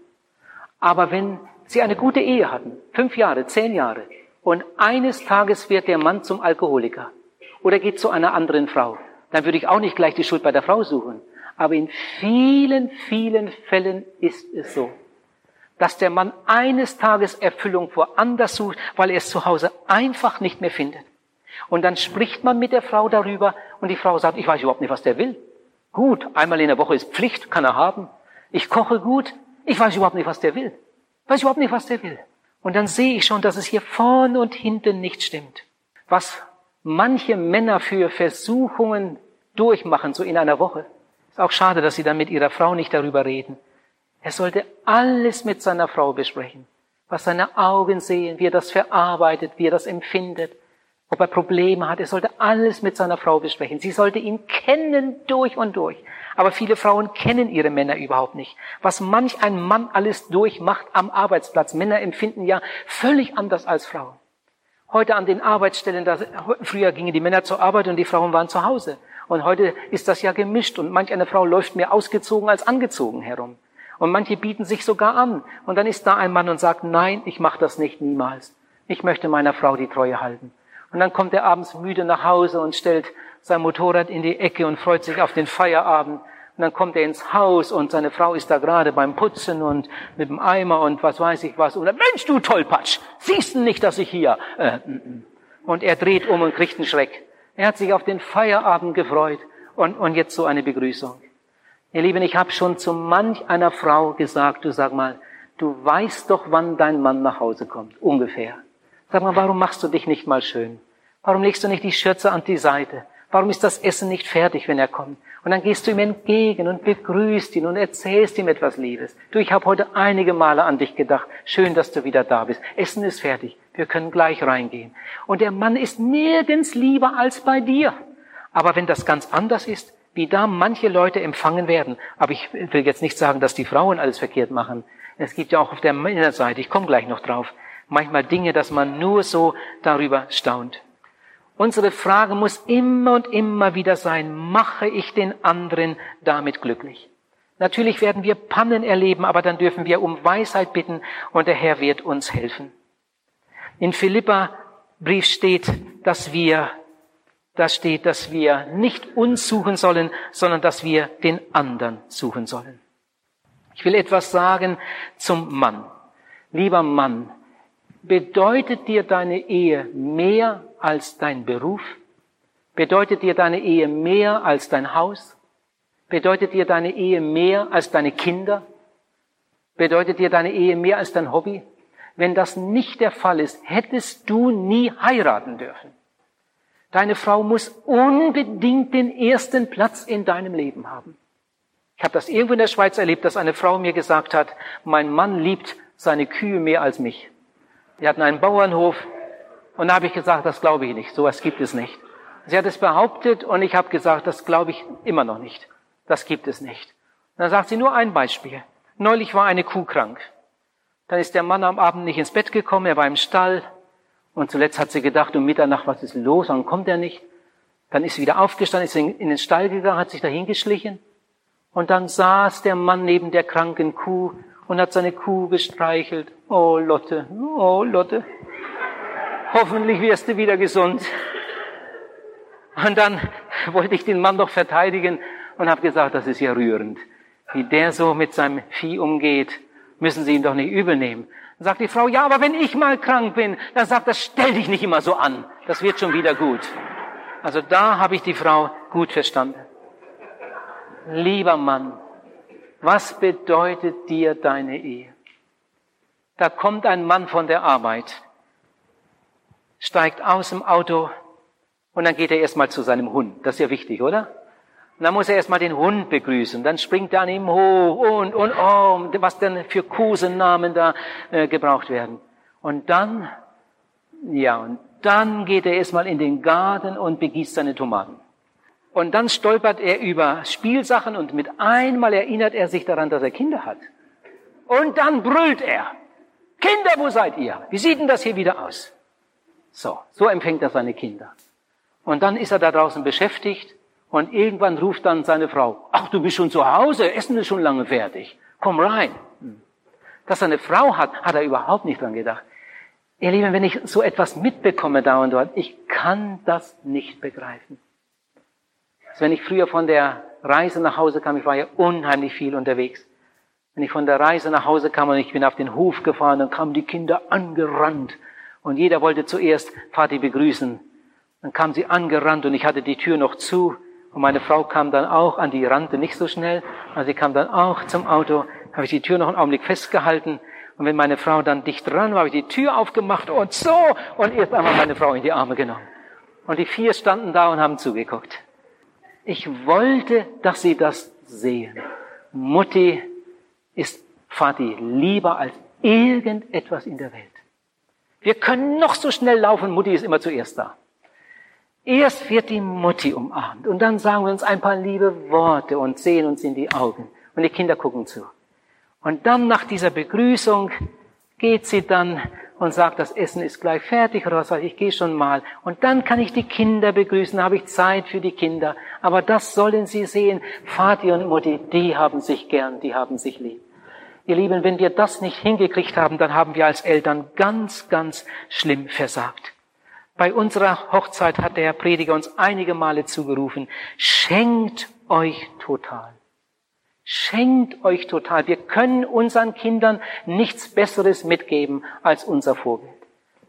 Aber wenn sie eine gute Ehe hatten, fünf Jahre, zehn Jahre, und eines Tages wird der Mann zum Alkoholiker, oder geht zu einer anderen Frau, dann würde ich auch nicht gleich die Schuld bei der Frau suchen. Aber in vielen, vielen Fällen ist es so, dass der Mann eines Tages Erfüllung woanders sucht, weil er es zu Hause einfach nicht mehr findet. Und dann spricht man mit der Frau darüber und die Frau sagt, ich weiß überhaupt nicht, was der will. Gut, einmal in der Woche ist Pflicht, kann er haben. Ich koche gut, ich weiß überhaupt nicht, was der will. Weiß überhaupt nicht, was der will. Und dann sehe ich schon, dass es hier vorne und hinten nicht stimmt. Was manche Männer für Versuchungen durchmachen, so in einer Woche. Ist auch schade, dass sie dann mit ihrer Frau nicht darüber reden. Er sollte alles mit seiner Frau besprechen. Was seine Augen sehen, wie er das verarbeitet, wie er das empfindet, ob er Probleme hat. Er sollte alles mit seiner Frau besprechen. Sie sollte ihn kennen durch und durch. Aber viele Frauen kennen ihre Männer überhaupt nicht. Was manch ein Mann alles durchmacht am Arbeitsplatz. Männer empfinden ja völlig anders als Frauen. Heute an den Arbeitsstellen, da, früher gingen die Männer zur Arbeit und die Frauen waren zu Hause. Und heute ist das ja gemischt und manch eine Frau läuft mehr ausgezogen als angezogen herum. Und manche bieten sich sogar an. Und dann ist da ein Mann und sagt, nein, ich mache das nicht niemals. Ich möchte meiner Frau die Treue halten. Und dann kommt er abends müde nach Hause und stellt sein Motorrad in die Ecke und freut sich auf den Feierabend. Und dann kommt er ins Haus und seine Frau ist da gerade beim Putzen und mit dem Eimer und was weiß ich was. Und dann, Mensch, du Tollpatsch, siehst du nicht, dass ich hier... Äh, und er dreht um und kriegt einen Schreck. Er hat sich auf den Feierabend gefreut und, und jetzt so eine Begrüßung. Ihr Lieben, ich habe schon zu manch einer Frau gesagt, du sag mal, du weißt doch, wann dein Mann nach Hause kommt, ungefähr. Sag mal, warum machst du dich nicht mal schön? Warum legst du nicht die Schürze an die Seite? Warum ist das Essen nicht fertig, wenn er kommt? Und dann gehst du ihm entgegen und begrüßt ihn und erzählst ihm etwas Liebes. Du, ich habe heute einige Male an dich gedacht. Schön, dass du wieder da bist. Essen ist fertig. Wir können gleich reingehen. Und der Mann ist nirgends lieber als bei dir. Aber wenn das ganz anders ist, wie da manche Leute empfangen werden, aber ich will jetzt nicht sagen, dass die Frauen alles verkehrt machen. Es gibt ja auch auf der Männerseite, ich komme gleich noch drauf, manchmal Dinge, dass man nur so darüber staunt. Unsere Frage muss immer und immer wieder sein, mache ich den anderen damit glücklich? Natürlich werden wir Pannen erleben, aber dann dürfen wir um Weisheit bitten und der Herr wird uns helfen. In Philippa Brief steht, dass wir, da steht, dass wir nicht uns suchen sollen, sondern dass wir den anderen suchen sollen. Ich will etwas sagen zum Mann. Lieber Mann, bedeutet dir deine Ehe mehr als dein Beruf? Bedeutet dir deine Ehe mehr als dein Haus? Bedeutet dir deine Ehe mehr als deine Kinder? Bedeutet dir deine Ehe mehr als dein Hobby? Wenn das nicht der Fall ist, hättest du nie heiraten dürfen. Deine Frau muss unbedingt den ersten Platz in deinem Leben haben. Ich habe das irgendwo in der Schweiz erlebt, dass eine Frau mir gesagt hat, mein Mann liebt seine Kühe mehr als mich. Wir hatten einen Bauernhof, und da habe ich gesagt, das glaube ich nicht, sowas gibt es nicht. Sie hat es behauptet und ich habe gesagt, das glaube ich immer noch nicht. Das gibt es nicht. Und dann sagt sie nur ein Beispiel. Neulich war eine Kuh krank. Dann ist der Mann am Abend nicht ins Bett gekommen, er war im Stall. Und zuletzt hat sie gedacht, um Mitternacht, was ist los? Dann kommt er nicht. Dann ist sie wieder aufgestanden, ist in den Stall gegangen, hat sich dahin geschlichen. Und dann saß der Mann neben der kranken Kuh und hat seine Kuh gestreichelt. Oh Lotte, oh Lotte hoffentlich wirst du wieder gesund. Und dann wollte ich den Mann doch verteidigen und habe gesagt, das ist ja rührend. Wie der so mit seinem Vieh umgeht, müssen Sie ihn doch nicht übel nehmen. Dann sagt die Frau, ja, aber wenn ich mal krank bin, dann sagt er, stell dich nicht immer so an. Das wird schon wieder gut. Also da habe ich die Frau gut verstanden. Lieber Mann, was bedeutet dir deine Ehe? Da kommt ein Mann von der Arbeit, steigt aus dem Auto und dann geht er erstmal zu seinem Hund. Das ist ja wichtig, oder? Und dann muss er erstmal den Hund begrüßen. Dann springt er an ihm hoch und, und, oh, was denn für Kosennamen da äh, gebraucht werden. Und dann, ja, und dann geht er erstmal in den Garten und begießt seine Tomaten. Und dann stolpert er über Spielsachen und mit einmal erinnert er sich daran, dass er Kinder hat. Und dann brüllt er. Kinder, wo seid ihr? Wie sieht denn das hier wieder aus? So, so empfängt er seine Kinder. Und dann ist er da draußen beschäftigt und irgendwann ruft dann seine Frau, ach, du bist schon zu Hause, Essen ist schon lange fertig. Komm rein. Dass er eine Frau hat, hat er überhaupt nicht dran gedacht. Ihr Lieben, wenn ich so etwas mitbekomme da und dort, ich kann das nicht begreifen. Also wenn ich früher von der Reise nach Hause kam, ich war ja unheimlich viel unterwegs. Wenn ich von der Reise nach Hause kam und ich bin auf den Hof gefahren, dann kamen die Kinder angerannt und jeder wollte zuerst Vati begrüßen. Dann kam sie angerannt und ich hatte die Tür noch zu und meine Frau kam dann auch an die Rande, nicht so schnell. Also sie kam dann auch zum Auto, habe ich die Tür noch einen Augenblick festgehalten. Und wenn meine Frau dann dicht dran war, habe ich die Tür aufgemacht und so und erst einmal meine Frau in die Arme genommen. Und die vier standen da und haben zugeguckt. Ich wollte, dass sie das sehen. Mutti ist Vati lieber als irgendetwas in der Welt. Wir können noch so schnell laufen, Mutti ist immer zuerst da. Erst wird die Mutti umarmt und dann sagen wir uns ein paar liebe Worte und sehen uns in die Augen und die Kinder gucken zu. Und dann nach dieser Begrüßung geht sie dann und sagt, das Essen ist gleich fertig oder was weiß ich, ich gehe schon mal. Und dann kann ich die Kinder begrüßen, habe ich Zeit für die Kinder. Aber das sollen sie sehen. Vati und Mutti, die haben sich gern, die haben sich lieb. Ihr Lieben, wenn wir das nicht hingekriegt haben, dann haben wir als Eltern ganz, ganz schlimm versagt. Bei unserer Hochzeit hat der Prediger uns einige Male zugerufen, schenkt euch total. Schenkt euch total. Wir können unseren Kindern nichts Besseres mitgeben als unser Vorbild.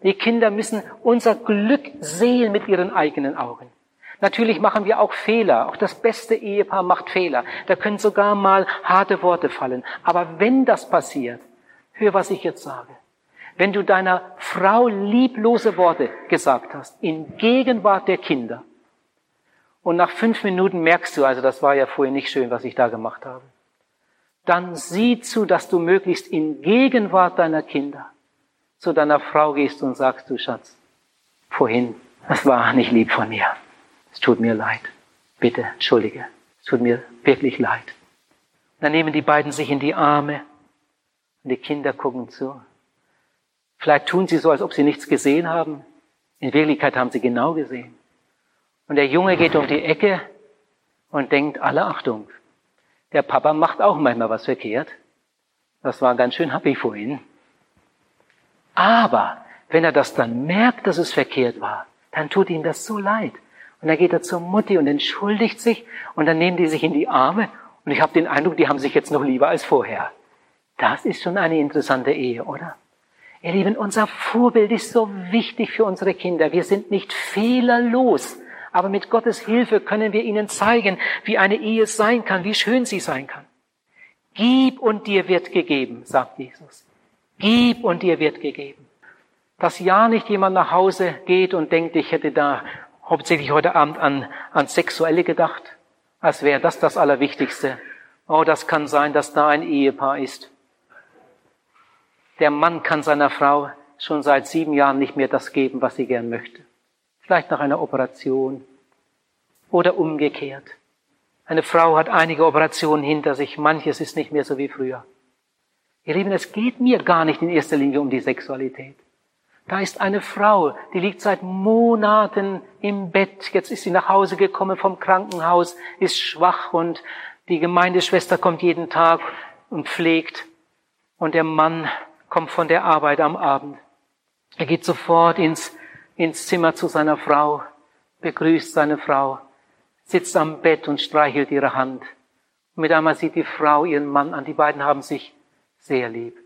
Die Kinder müssen unser Glück sehen mit ihren eigenen Augen. Natürlich machen wir auch Fehler. Auch das beste Ehepaar macht Fehler. Da können sogar mal harte Worte fallen. Aber wenn das passiert, hör, was ich jetzt sage. Wenn du deiner Frau lieblose Worte gesagt hast, in Gegenwart der Kinder, und nach fünf Minuten merkst du, also das war ja vorher nicht schön, was ich da gemacht habe, dann sieh zu, dass du möglichst in Gegenwart deiner Kinder zu deiner Frau gehst und sagst, du Schatz, vorhin, das war nicht lieb von mir. Es tut mir leid. Bitte, entschuldige. Es tut mir wirklich leid. Dann nehmen die beiden sich in die Arme und die Kinder gucken zu. Vielleicht tun sie so, als ob sie nichts gesehen haben. In Wirklichkeit haben sie genau gesehen. Und der Junge geht um die Ecke und denkt, alle Achtung, der Papa macht auch manchmal was verkehrt. Das war ganz schön happy vorhin. Aber wenn er das dann merkt, dass es verkehrt war, dann tut ihm das so leid. Und dann geht er zur Mutti und entschuldigt sich und dann nehmen die sich in die Arme und ich habe den Eindruck, die haben sich jetzt noch lieber als vorher. Das ist schon eine interessante Ehe, oder? Ihr Lieben, unser Vorbild ist so wichtig für unsere Kinder. Wir sind nicht fehlerlos, aber mit Gottes Hilfe können wir ihnen zeigen, wie eine Ehe sein kann, wie schön sie sein kann. Gib und dir wird gegeben, sagt Jesus. Gib und dir wird gegeben. Dass ja nicht jemand nach Hause geht und denkt, ich hätte da hauptsächlich heute Abend an, an Sexuelle gedacht, als wäre das das Allerwichtigste. Oh, das kann sein, dass da ein Ehepaar ist, der Mann kann seiner Frau schon seit sieben Jahren nicht mehr das geben, was sie gern möchte. Vielleicht nach einer Operation oder umgekehrt. Eine Frau hat einige Operationen hinter sich, manches ist nicht mehr so wie früher. Ihr Lieben, es geht mir gar nicht in erster Linie um die Sexualität. Da ist eine Frau, die liegt seit Monaten im Bett. Jetzt ist sie nach Hause gekommen vom Krankenhaus, ist schwach und die Gemeindeschwester kommt jeden Tag und pflegt. Und der Mann kommt von der Arbeit am Abend. Er geht sofort ins, ins Zimmer zu seiner Frau, begrüßt seine Frau, sitzt am Bett und streichelt ihre Hand. Mit einmal sieht die Frau ihren Mann an. Die beiden haben sich sehr lieb.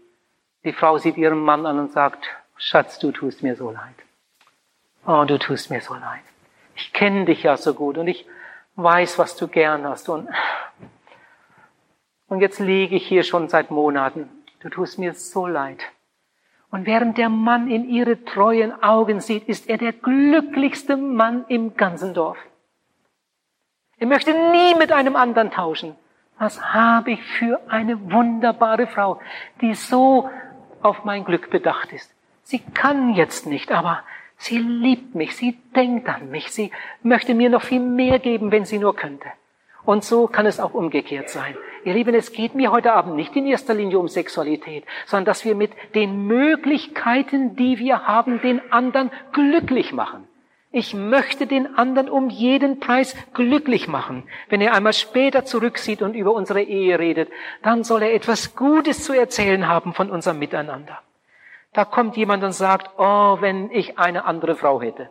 Die Frau sieht ihren Mann an und sagt, Schatz, du tust mir so leid. Oh, du tust mir so leid. Ich kenne dich ja so gut und ich weiß, was du gern hast. Und, und jetzt liege ich hier schon seit Monaten. Du tust mir so leid. Und während der Mann in ihre treuen Augen sieht, ist er der glücklichste Mann im ganzen Dorf. Er möchte nie mit einem anderen tauschen. Was habe ich für eine wunderbare Frau, die so auf mein Glück bedacht ist. Sie kann jetzt nicht, aber sie liebt mich, sie denkt an mich, sie möchte mir noch viel mehr geben, wenn sie nur könnte. Und so kann es auch umgekehrt sein. Ihr Lieben, es geht mir heute Abend nicht in erster Linie um Sexualität, sondern dass wir mit den Möglichkeiten, die wir haben, den anderen glücklich machen. Ich möchte den anderen um jeden Preis glücklich machen. Wenn er einmal später zurücksieht und über unsere Ehe redet, dann soll er etwas Gutes zu erzählen haben von unserem Miteinander. Da kommt jemand und sagt, oh, wenn ich eine andere Frau hätte.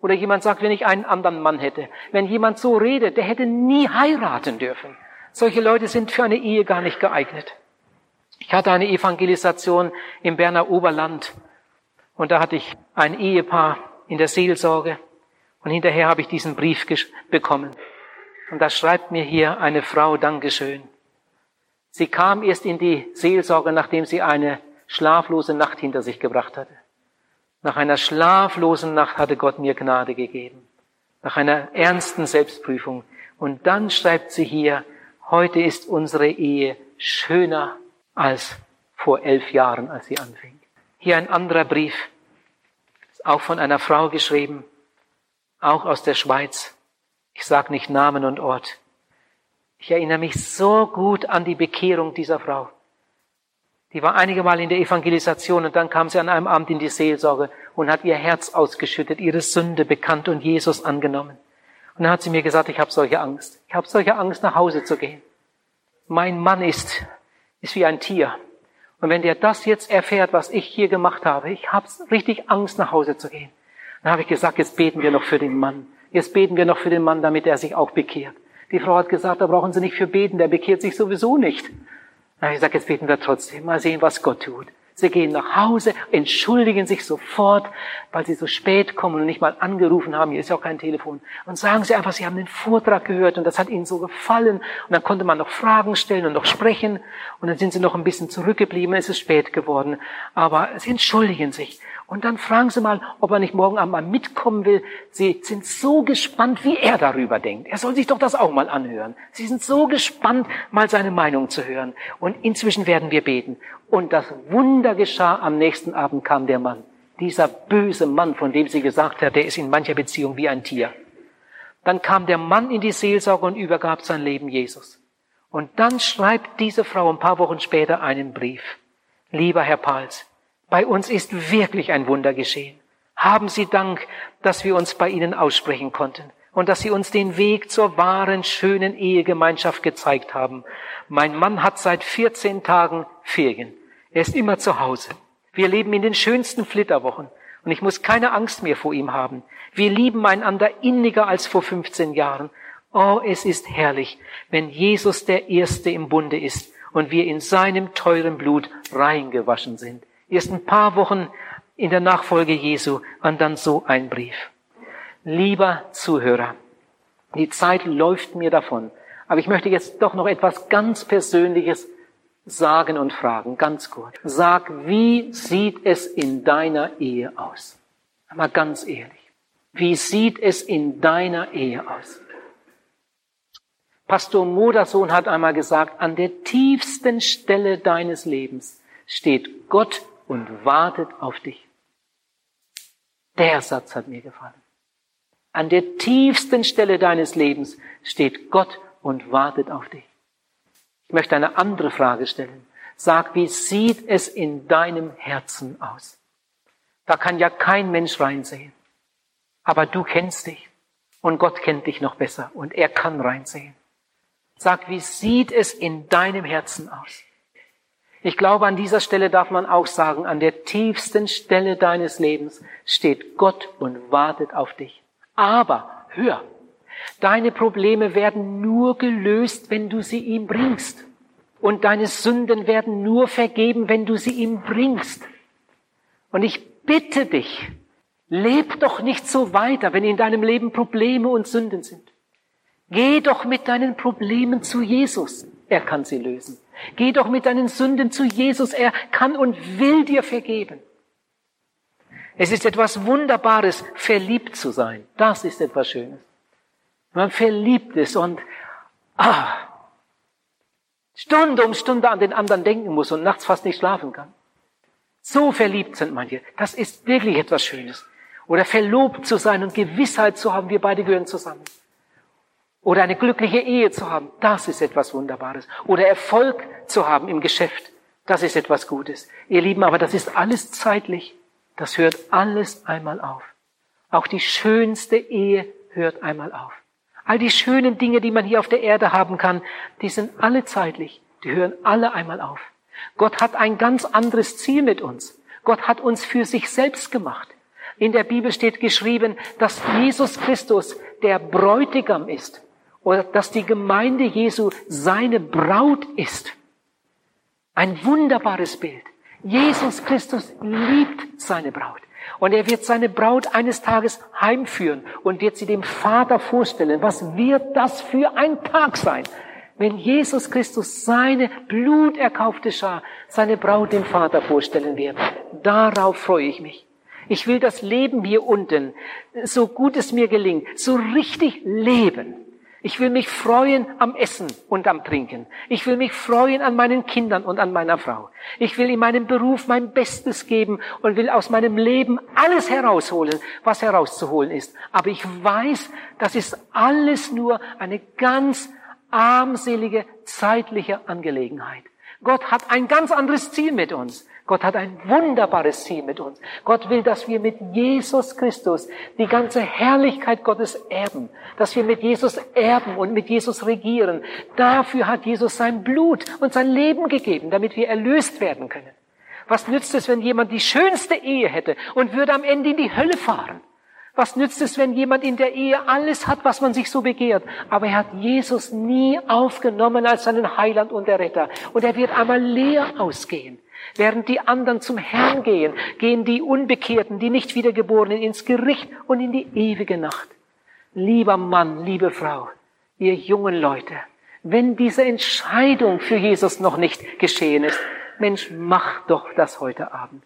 Oder jemand sagt, wenn ich einen anderen Mann hätte. Wenn jemand so redet, der hätte nie heiraten dürfen. Solche Leute sind für eine Ehe gar nicht geeignet. Ich hatte eine Evangelisation im Berner Oberland und da hatte ich ein Ehepaar in der Seelsorge und hinterher habe ich diesen Brief bekommen. Und da schreibt mir hier eine Frau Dankeschön. Sie kam erst in die Seelsorge, nachdem sie eine schlaflose Nacht hinter sich gebracht hatte. Nach einer schlaflosen Nacht hatte Gott mir Gnade gegeben. Nach einer ernsten Selbstprüfung. Und dann schreibt sie hier, heute ist unsere Ehe schöner als vor elf Jahren, als sie anfing. Hier ein anderer Brief, auch von einer Frau geschrieben, auch aus der Schweiz. Ich sage nicht Namen und Ort. Ich erinnere mich so gut an die Bekehrung dieser Frau. Die war einige Mal in der Evangelisation und dann kam sie an einem Abend in die Seelsorge und hat ihr Herz ausgeschüttet, ihre Sünde bekannt und Jesus angenommen. Und dann hat sie mir gesagt, ich habe solche Angst. Ich habe solche Angst, nach Hause zu gehen. Mein Mann ist, ist wie ein Tier. Und wenn der das jetzt erfährt, was ich hier gemacht habe, ich habe richtig Angst, nach Hause zu gehen. Dann habe ich gesagt, jetzt beten wir noch für den Mann. Jetzt beten wir noch für den Mann, damit er sich auch bekehrt. Die Frau hat gesagt, da brauchen Sie nicht für beten, der bekehrt sich sowieso nicht. Na, ich sage, jetzt beten wir trotzdem. Mal sehen, was Gott tut. Sie gehen nach Hause, entschuldigen sich sofort, weil sie so spät kommen und nicht mal angerufen haben. Hier ist ja auch kein Telefon. Und sagen sie einfach, sie haben den Vortrag gehört und das hat ihnen so gefallen. Und dann konnte man noch Fragen stellen und noch sprechen. Und dann sind sie noch ein bisschen zurückgeblieben. Es ist spät geworden. Aber sie entschuldigen sich. Und dann fragen Sie mal, ob er nicht morgen Abend mal mitkommen will. Sie sind so gespannt, wie er darüber denkt. Er soll sich doch das auch mal anhören. Sie sind so gespannt, mal seine Meinung zu hören. Und inzwischen werden wir beten. Und das Wunder geschah. Am nächsten Abend kam der Mann. Dieser böse Mann, von dem sie gesagt hat, der ist in mancher Beziehung wie ein Tier. Dann kam der Mann in die Seelsorge und übergab sein Leben Jesus. Und dann schreibt diese Frau ein paar Wochen später einen Brief. Lieber Herr Pals, bei uns ist wirklich ein Wunder geschehen. Haben Sie Dank, dass wir uns bei Ihnen aussprechen konnten und dass Sie uns den Weg zur wahren, schönen Ehegemeinschaft gezeigt haben. Mein Mann hat seit 14 Tagen Ferien. Er ist immer zu Hause. Wir leben in den schönsten Flitterwochen und ich muss keine Angst mehr vor ihm haben. Wir lieben einander inniger als vor 15 Jahren. Oh, es ist herrlich, wenn Jesus der Erste im Bunde ist und wir in seinem teuren Blut reingewaschen sind. Erst ein paar Wochen in der Nachfolge Jesu und dann so ein Brief. Lieber Zuhörer, die Zeit läuft mir davon, aber ich möchte jetzt doch noch etwas ganz Persönliches sagen und fragen, ganz kurz. Sag, wie sieht es in deiner Ehe aus? Mal ganz ehrlich. Wie sieht es in deiner Ehe aus? Pastor Modersohn hat einmal gesagt, an der tiefsten Stelle deines Lebens steht Gott und wartet auf dich. Der Satz hat mir gefallen. An der tiefsten Stelle deines Lebens steht Gott und wartet auf dich. Ich möchte eine andere Frage stellen. Sag, wie sieht es in deinem Herzen aus? Da kann ja kein Mensch reinsehen. Aber du kennst dich und Gott kennt dich noch besser und er kann reinsehen. Sag, wie sieht es in deinem Herzen aus? Ich glaube, an dieser Stelle darf man auch sagen, an der tiefsten Stelle deines Lebens steht Gott und wartet auf dich. Aber, hör, deine Probleme werden nur gelöst, wenn du sie ihm bringst. Und deine Sünden werden nur vergeben, wenn du sie ihm bringst. Und ich bitte dich, Leb doch nicht so weiter, wenn in deinem Leben Probleme und Sünden sind. Geh doch mit deinen Problemen zu Jesus. Er kann sie lösen. Geh doch mit deinen Sünden zu Jesus. Er kann und will dir vergeben. Es ist etwas Wunderbares, verliebt zu sein. Das ist etwas Schönes. Man verliebt ist und ah, Stunde um Stunde an den anderen denken muss und nachts fast nicht schlafen kann. So verliebt sind manche. Das ist wirklich etwas Schönes. Oder verlobt zu sein und Gewissheit zu haben, wir beide gehören zusammen. Oder eine glückliche Ehe zu haben, das ist etwas Wunderbares. Oder Erfolg zu haben im Geschäft, das ist etwas Gutes. Ihr Lieben, aber das ist alles zeitlich. Das hört alles einmal auf. Auch die schönste Ehe hört einmal auf. All die schönen Dinge, die man hier auf der Erde haben kann, die sind alle zeitlich. Die hören alle einmal auf. Gott hat ein ganz anderes Ziel mit uns. Gott hat uns für sich selbst gemacht. In der Bibel steht geschrieben, dass Jesus Christus der Bräutigam ist oder dass die Gemeinde Jesu seine Braut ist. Ein wunderbares Bild. Jesus Christus liebt seine Braut. Und er wird seine Braut eines Tages heimführen und wird sie dem Vater vorstellen. Was wird das für ein Tag sein, wenn Jesus Christus seine bluterkaufte Schar, seine Braut dem Vater vorstellen wird? Darauf freue ich mich. Ich will das Leben hier unten, so gut es mir gelingt, so richtig leben. Ich will mich freuen am Essen und am Trinken. Ich will mich freuen an meinen Kindern und an meiner Frau. Ich will in meinem Beruf mein Bestes geben und will aus meinem Leben alles herausholen, was herauszuholen ist. Aber ich weiß, das ist alles nur eine ganz armselige zeitliche Angelegenheit. Gott hat ein ganz anderes Ziel mit uns. Gott hat ein wunderbares Ziel mit uns. Gott will, dass wir mit Jesus Christus die ganze Herrlichkeit Gottes erben, dass wir mit Jesus erben und mit Jesus regieren. Dafür hat Jesus sein Blut und sein Leben gegeben, damit wir erlöst werden können. Was nützt es, wenn jemand die schönste Ehe hätte und würde am Ende in die Hölle fahren? Was nützt es, wenn jemand in der Ehe alles hat, was man sich so begehrt? Aber er hat Jesus nie aufgenommen als seinen Heiland und Erretter. Und er wird einmal leer ausgehen. Während die anderen zum Herrn gehen, gehen die Unbekehrten, die nicht wiedergeborenen ins Gericht und in die ewige Nacht. Lieber Mann, liebe Frau, ihr jungen Leute, wenn diese Entscheidung für Jesus noch nicht geschehen ist, Mensch, mach doch das heute Abend.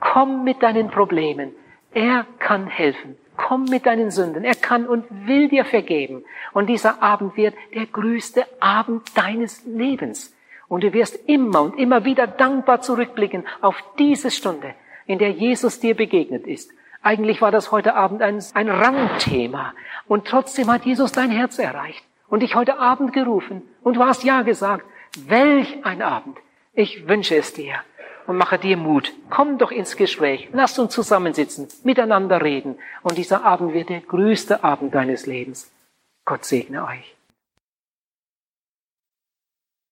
Komm mit deinen Problemen. Er kann helfen. Komm mit deinen Sünden. Er kann und will dir vergeben. Und dieser Abend wird der größte Abend deines Lebens. Und du wirst immer und immer wieder dankbar zurückblicken auf diese Stunde, in der Jesus dir begegnet ist. Eigentlich war das heute Abend ein, ein Randthema. Und trotzdem hat Jesus dein Herz erreicht und dich heute Abend gerufen. Und du hast Ja gesagt. Welch ein Abend. Ich wünsche es dir und mache dir Mut. Komm doch ins Gespräch. Lass uns zusammensitzen, miteinander reden. Und dieser Abend wird der größte Abend deines Lebens. Gott segne euch.